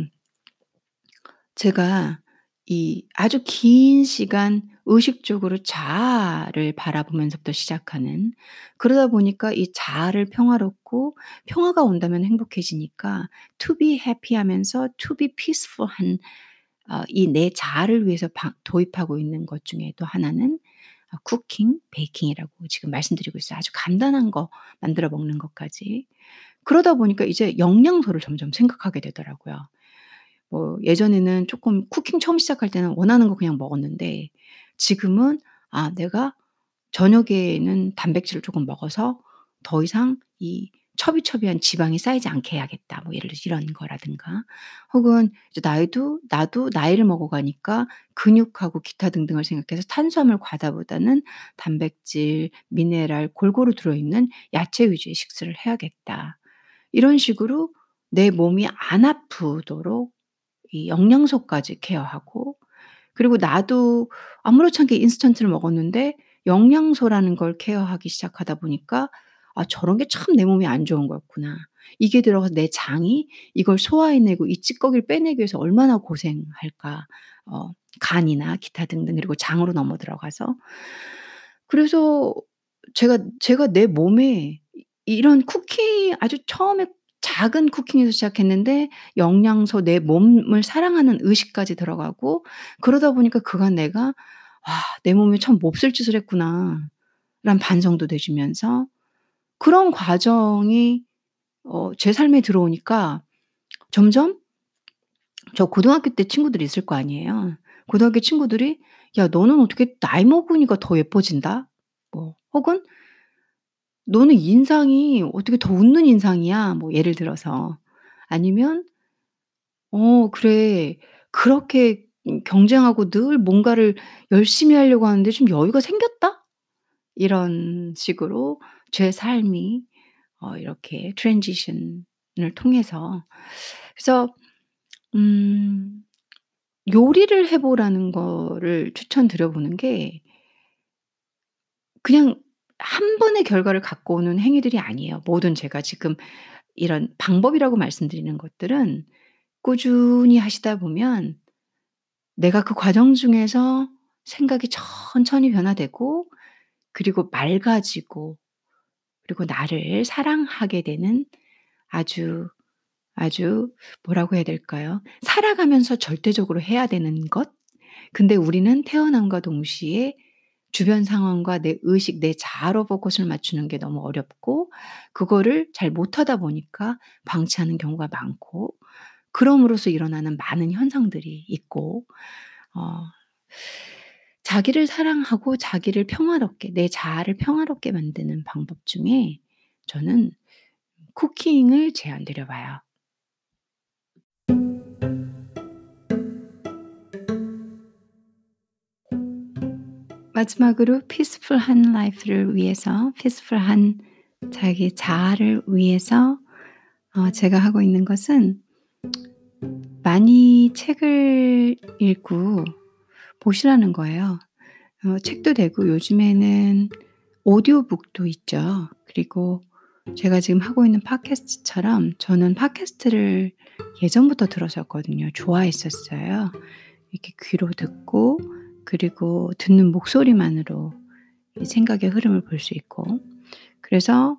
제가 이 아주 긴 시간 의식적으로 자아를 바라보면서부터 시작하는 그러다 보니까 이 자아를 평화롭고 평화가 온다면 행복해지니까 to be happy 하면서 to be peaceful 한 어, 이내 자아를 위해서 바, 도입하고 있는 것 중에 또 하나는 어, 쿠킹, 베이킹이라고 지금 말씀드리고 있어요. 아주 간단한 거 만들어 먹는 것까지. 그러다 보니까 이제 영양소를 점점 생각하게 되더라고요. 뭐 예전에는 조금 쿠킹 처음 시작할 때는 원하는 거 그냥 먹었는데 지금은 아 내가 저녁에는 단백질을 조금 먹어서 더 이상 이 첩이첩이한 지방이 쌓이지 않게 해야겠다. 뭐 예를 들어 이런 거라든가 혹은 이제 나이도 나도 나이를 먹어가니까 근육하고 기타 등등을 생각해서 탄수화물 과다보다는 단백질, 미네랄 골고루 들어있는 야채 위주의 식사를 해야겠다. 이런 식으로 내 몸이 안 아프도록 이 영양소까지 케어하고 그리고 나도 아무렇지 않게 인스턴트를 먹었는데 영양소라는 걸 케어하기 시작하다 보니까 '아 저런 게 참 내 몸에 안 좋은 거였구나. 이게 들어가서 내 장이 이걸 소화해 내고 이 찌꺼기를 빼내기 위해서 얼마나 고생할까.' 어 간이나 기타 등등 그리고 장으로 넘어 들어가서 그래서 제가 제가 내 몸에 이런 쿠키 아주 처음에 작은 쿠킹에서 시작했는데 영양소 내 몸을 사랑하는 의식까지 들어가고 그러다 보니까 그간 내가 '아 내 몸에 참 몹쓸 짓을 했구나.'라는 반성도 되주면서 그런 과정이 어 제 삶에 들어오니까 점점 저 고등학교 때 친구들이 있을 거 아니에요. 고등학교 친구들이 "야 너는 어떻게 나이 먹으니까 더 예뻐진다." 뭐 혹은 " 너는 인상이 어떻게 더 웃는 인상이야." 뭐 예를 들어서 아니면 "어 그래. 그렇게 음 경쟁하고 늘 뭔가를 열심히 하려고 하는데 좀 여유가 생겼다?" 이런 식으로 제 삶이 어 이렇게 트랜지션을 통해서 그래서 음 요리를 해 보라는 거를 추천드려 보는 게 그냥 한 번의 결과를 갖고 오는 행위들이 아니에요. 모든 제가 지금 이런 방법이라고 말씀드리는 것들은 꾸준히 하시다 보면 내가 그 과정 중에서 생각이 천천히 변화되고 그리고 맑아지고 그리고 나를 사랑하게 되는 아주, 아주 뭐라고 해야 될까요? 살아가면서 절대적으로 해야 되는 것? 근데 우리는 태어남과 동시에 주변 상황과 내 의식, 내 자아로 포커스를 맞추는 게 너무 어렵고 그거를 잘 못하다 보니까 방치하는 경우가 많고 그럼으로써 일어나는 많은 현상들이 있고 어 자기를 사랑하고 자기를 평화롭게 내 자아를 평화롭게 만드는 방법 중에 저는 쿠킹을 제안 드려 봐요. 마지막으로 피스풀한 라이프를 위해서 피스풀한 자기 자아를 위해서 어 제가 하고 있는 것은 많이 책을 읽고 보시라는 거예요. 어 책도 되고 요즘에는 오디오북도 있죠. 그리고 제가 지금 하고 있는 팟캐스트처럼 저는 팟캐스트를 예전부터 들었었거든요. 좋아했었어요. 이렇게 귀로 듣고 그리고 듣는 목소리만으로 이 생각의 흐름을 볼 수 있고 그래서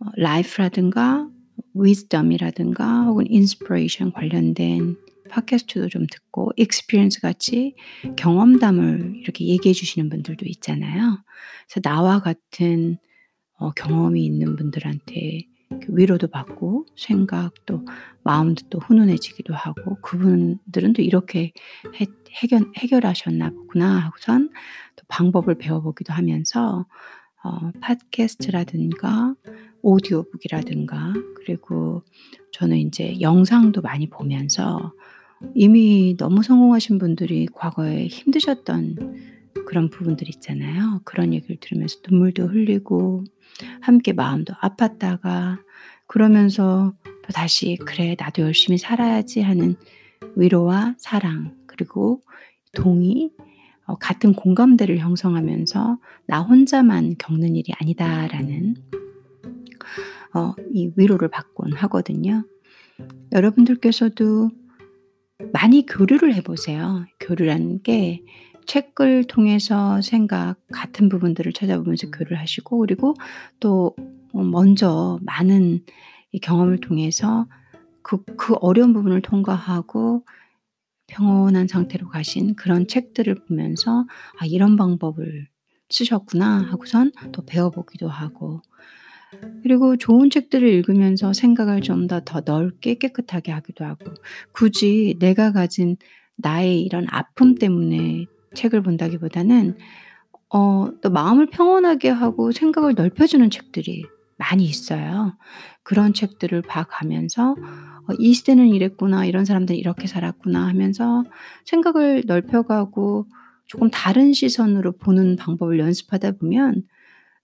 어 life라든가 wisdom이라든가 혹은 inspiration 관련된 팟캐스트도 좀 듣고 experience 같이 경험담을 이렇게 얘기해 주시는 분들도 있잖아요. 그래서 나와 같은 어 경험이 있는 분들한테 위로도 받고 생각도 마음도 또 훈훈해지기도 하고 '그분들은 또 이렇게 해 해결 해결하셨나 보구나.' 하고선 또 방법을 배워보기도 하면서 어, 팟캐스트라든가 오디오북이라든가 그리고 저는 이제 영상도 많이 보면서 이미 너무 성공하신 분들이 과거에 힘드셨던 그런 부분들 있잖아요. 그런 얘기를 들으면서 눈물도 흘리고 함께 마음도 아팠다가 그러면서 또 다시 그래 나도 열심히 살아야지 하는 위로와 사랑 그리고 동의 어, 같은 공감대를 형성하면서 나 혼자만 겪는 일이 아니다라는 어, 이 위로를 받곤 하거든요. 여러분들께서도 많이 교류를 해보세요. 교류라는 게 책을 통해서 생각 같은 부분들을 찾아보면서 교류를 하시고 그리고 또 어, 먼저 많은 경험을 통해서 그, 그 어려운 부분을 통과하고 평온한 상태로 가신 그런 책들을 보면서 아, 이런 방법을 쓰셨구나 하고선 또 배워보기도 하고. 그리고 좋은 책들을 읽으면서 생각을 좀 더 더 넓게 깨끗하게 하기도 하고 굳이 내가 가진 나의 이런 아픔 때문에 책을 본다기보다는 어, 또 마음을 평온하게 하고 생각을 넓혀주는 책들이 많이 있어요. 그런 책들을 봐가면서 어, 이 시대는 이랬구나, 이런 사람들이 이렇게 살았구나 하면서 생각을 넓혀가고 조금 다른 시선으로 보는 방법을 연습하다 보면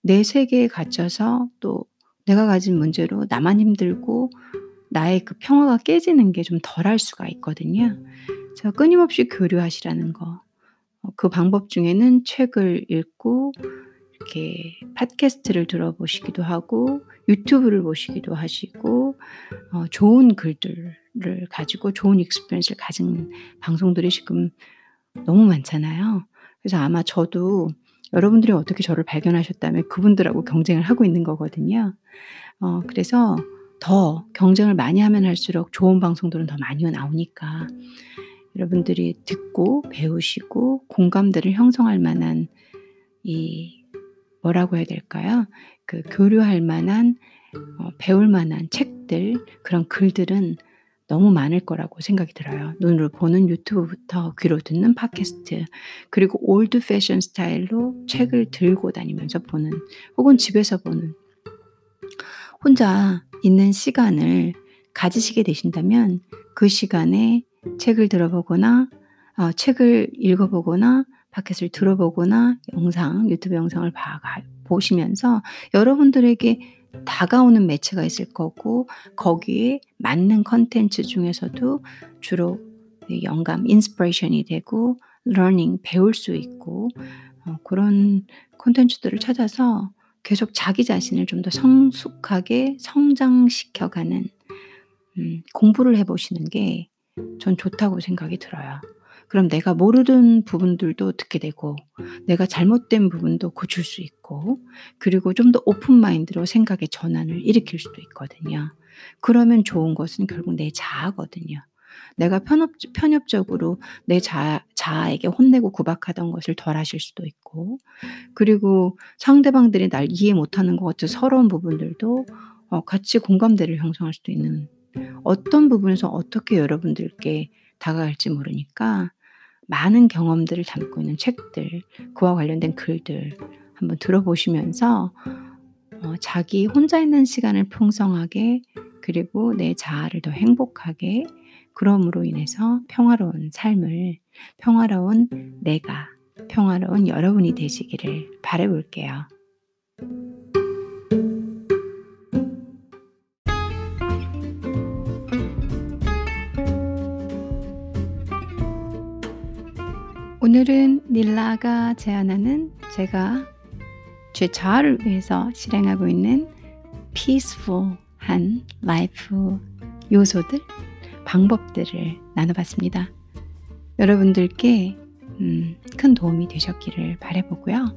내 세계에 갇혀서 또 내가 가진 문제로 나만 힘들고 나의 그 평화가 깨지는 게 좀 덜 할 수가 있거든요. 그래서 끊임없이 교류하시라는 거. 어, 그 방법 중에는 책을 읽고 이렇게 팟캐스트를 들어보시기도 하고 유튜브를 보시기도 하시고 어, 좋은 글들을 가지고 좋은 experience를 가진 방송들이 지금 너무 많잖아요. 그래서 아마 저도 여러분들이 어떻게 저를 발견하셨다면 그분들하고 경쟁을 하고 있는 거거든요. 어, 그래서 더 경쟁을 많이 하면 할수록 좋은 방송들은 더 많이 나오니까 여러분들이 듣고 배우시고 공감대를 형성할 만한 이 뭐라고 해야 될까요? 그 교류할 만한 어, 배울 만한 책들 그런 글들은 너무 많을 거라고 생각이 들어요. 눈으로 보는 유튜브부터 귀로 듣는 팟캐스트 그리고 old fashion 스타일로 책을 들고 다니면서 보는 혹은 집에서 보는 혼자 있는 시간을 가지시게 되신다면 그 시간에 책을 들어보거나 어, 책을 읽어보거나 팟캐스트를 들어보거나 영상 유튜브 영상을 봐, 보시면서 여러분들에게 다가오는 매체가 있을 거고 거기에 맞는 컨텐츠 중에서도 주로 영감, inspiration이 되고 learning 배울 수 있고 어, 그런 콘텐츠들을 찾아서 계속 자기 자신을 좀 더 성숙하게 성장시켜가는 음, 공부를 해보시는 게 전 좋다고 생각이 들어요. 그럼 내가 모르는 부분들도 듣게 되고, 내가 잘못된 부분도 고칠 수 있고, 그리고 좀 더 오픈 마인드로 생각의 전환을 일으킬 수도 있거든요. 그러면 좋은 것은 결국 내 자아거든요. 내가 편협, 편협적으로 내 자, 자아에게 혼내고 구박하던 것을 덜 하실 수도 있고, 그리고 상대방들이 날 이해 못하는 것 같은 서러운 부분들도 어, 같이 공감대를 형성할 수도 있는 어떤 부분에서 어떻게 여러분들께 다가갈지 모르니까 많은 경험들을 담고 있는 책들, 그와 관련된 글들 한번 들어보시면서 어, 자기 혼자 있는 시간을 풍성하게 그리고 내 자아를 더 행복하게 그럼으로 인해서 평화로운 삶을 평화로운 내가 평화로운 여러분이 되시기를 바래볼게요. 오늘은 닐라가 제안하는 제가 제 자아를 위해서 실행하고 있는 peaceful한 라이프 요소들 방법들을 나눠봤습니다. 여러분들께 음, 큰 도움이 되셨기를 바래보고요.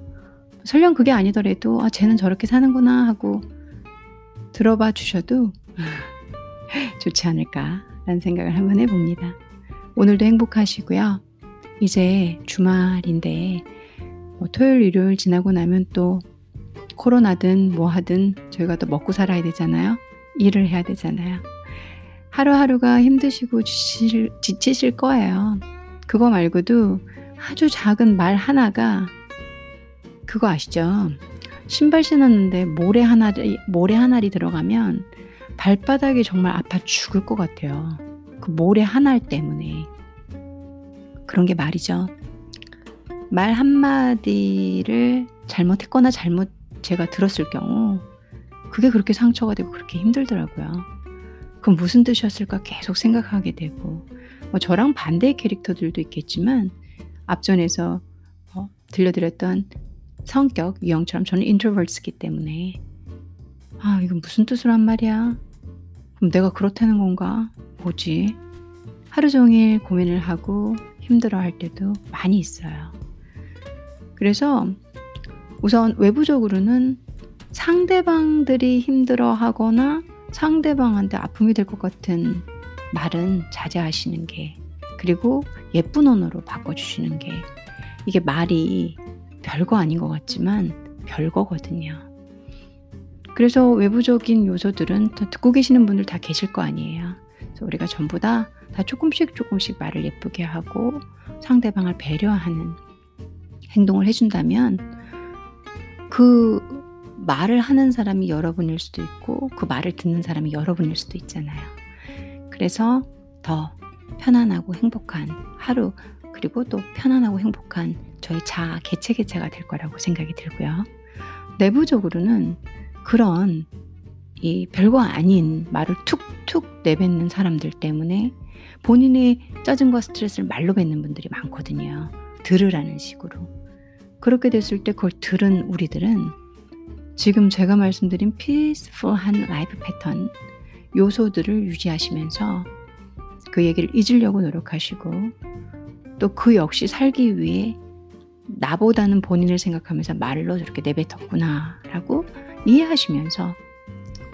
설령 그게 아니더라도 아, 쟤는 저렇게 사는구나 하고 들어봐 주셔도 좋지 않을까라는 생각을 한번 해봅니다. 오늘도 행복하시고요. 이제 주말인데 뭐 토요일, 일요일 지나고 나면 또 코로나든 뭐 하든 저희가 또 먹고 살아야 되잖아요. 일을 해야 되잖아요. 하루하루가 힘드시고 지칠, 지치실 거예요. 그거 말고도 아주 작은 말 하나가 그거 아시죠? 신발 신었는데 모래 하나리 모래 하나리 들어가면 발바닥이 정말 아파 죽을 것 같아요. 그 모래 하나 때문에. 그런 게 말이죠. 말 한마디를 잘못했거나 잘못 제가 들었을 경우 그게 그렇게 상처가 되고 그렇게 힘들더라고요. 그럼 무슨 뜻이었을까 계속 생각하게 되고 뭐 저랑 반대의 캐릭터들도 있겠지만 앞전에서 어, 들려드렸던 성격 유형처럼 저는 인트로버트기 때문에 아 이건 무슨 뜻으로 한 말이야? 그럼 내가 그렇다는 건가? 뭐지? 하루 종일 고민을 하고 힘들어 할 때도 많이 있어요. 그래서 우선 외부적으로는 상대방들이 힘들어 하거나 상대방한테 아픔이 될 것 같은 말은 자제하시는 게 그리고 예쁜 언어로 바꿔주시는 게 이게 말이 별거 아닌 것 같지만 별거거든요. 그래서 외부적인 요소들은 듣고 계시는 분들 다 계실 거 아니에요. 그래서 우리가 전부 다, 다 조금씩 조금씩 말을 예쁘게 하고 상대방을 배려하는 행동을 해준다면 그 말을 하는 사람이 여러분일 수도 있고 그 말을 듣는 사람이 여러분일 수도 있잖아요. 그래서 더 편안하고 행복한 하루 그리고 또 편안하고 행복한 저희 자아 개체 개체가 될 거라고 생각이 들고요. 내부적으로는 그런 이 별거 아닌 말을 툭툭 내뱉는 사람들 때문에 본인의 짜증과 스트레스를 말로 뱉는 분들이 많거든요. 들으라는 식으로. 그렇게 됐을 때 그걸 들은 우리들은 지금 제가 말씀드린 peaceful한 life 패턴 요소들을 유지하시면서 그 얘기를 잊으려고 노력하시고 또 그 역시 살기 위해 나보다는 본인을 생각하면서 말로 저렇게 내뱉었구나라고 이해하시면서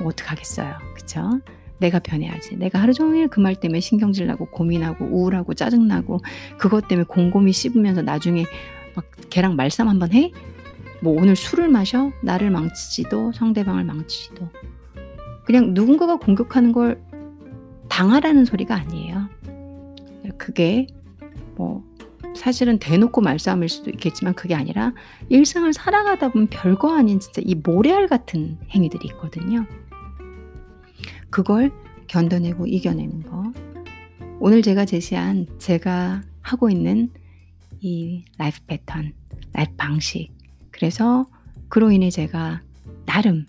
뭐 어떡하겠어요. 그쵸? 내가 변해야지. 내가 하루 종일 그 말 때문에 신경질 나고 고민하고 우울하고 짜증나고 그것 때문에 곰곰이 씹으면서 나중에 막 걔랑 말싸움 한번 해? 뭐 오늘 술을 마셔? 나를 망치지도 상대방을 망치지도 그냥 누군가가 공격하는 걸 당하라는 소리가 아니에요. 그게 뭐 사실은 대놓고 말싸움일 수도 있겠지만 그게 아니라 일상을 살아가다 보면 별거 아닌 진짜 이 모래알 같은 행위들이 있거든요. 그걸 견뎌내고 이겨내는 거. 오늘 제가 제시한 제가 하고 있는 이 life 패턴, life 방식. 그래서 그로 인해 제가 나름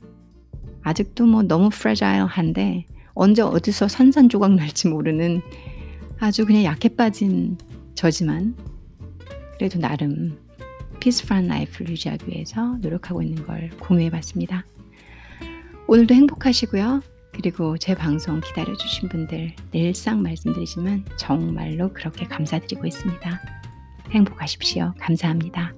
아직도 뭐 너무 fragile한데 언제 어디서 산산조각 날지 모르는 아주 그냥 약해 빠진 저지만 그래도 나름 peaceful한 life를 유지하기 위해서 노력하고 있는 걸 공유해 봤습니다. 오늘도 행복하시고요. 그리고 제 방송 기다려주신 분들 늘상 말씀드리지만 정말로 그렇게 감사드리고 있습니다. 행복하십시오. 감사합니다.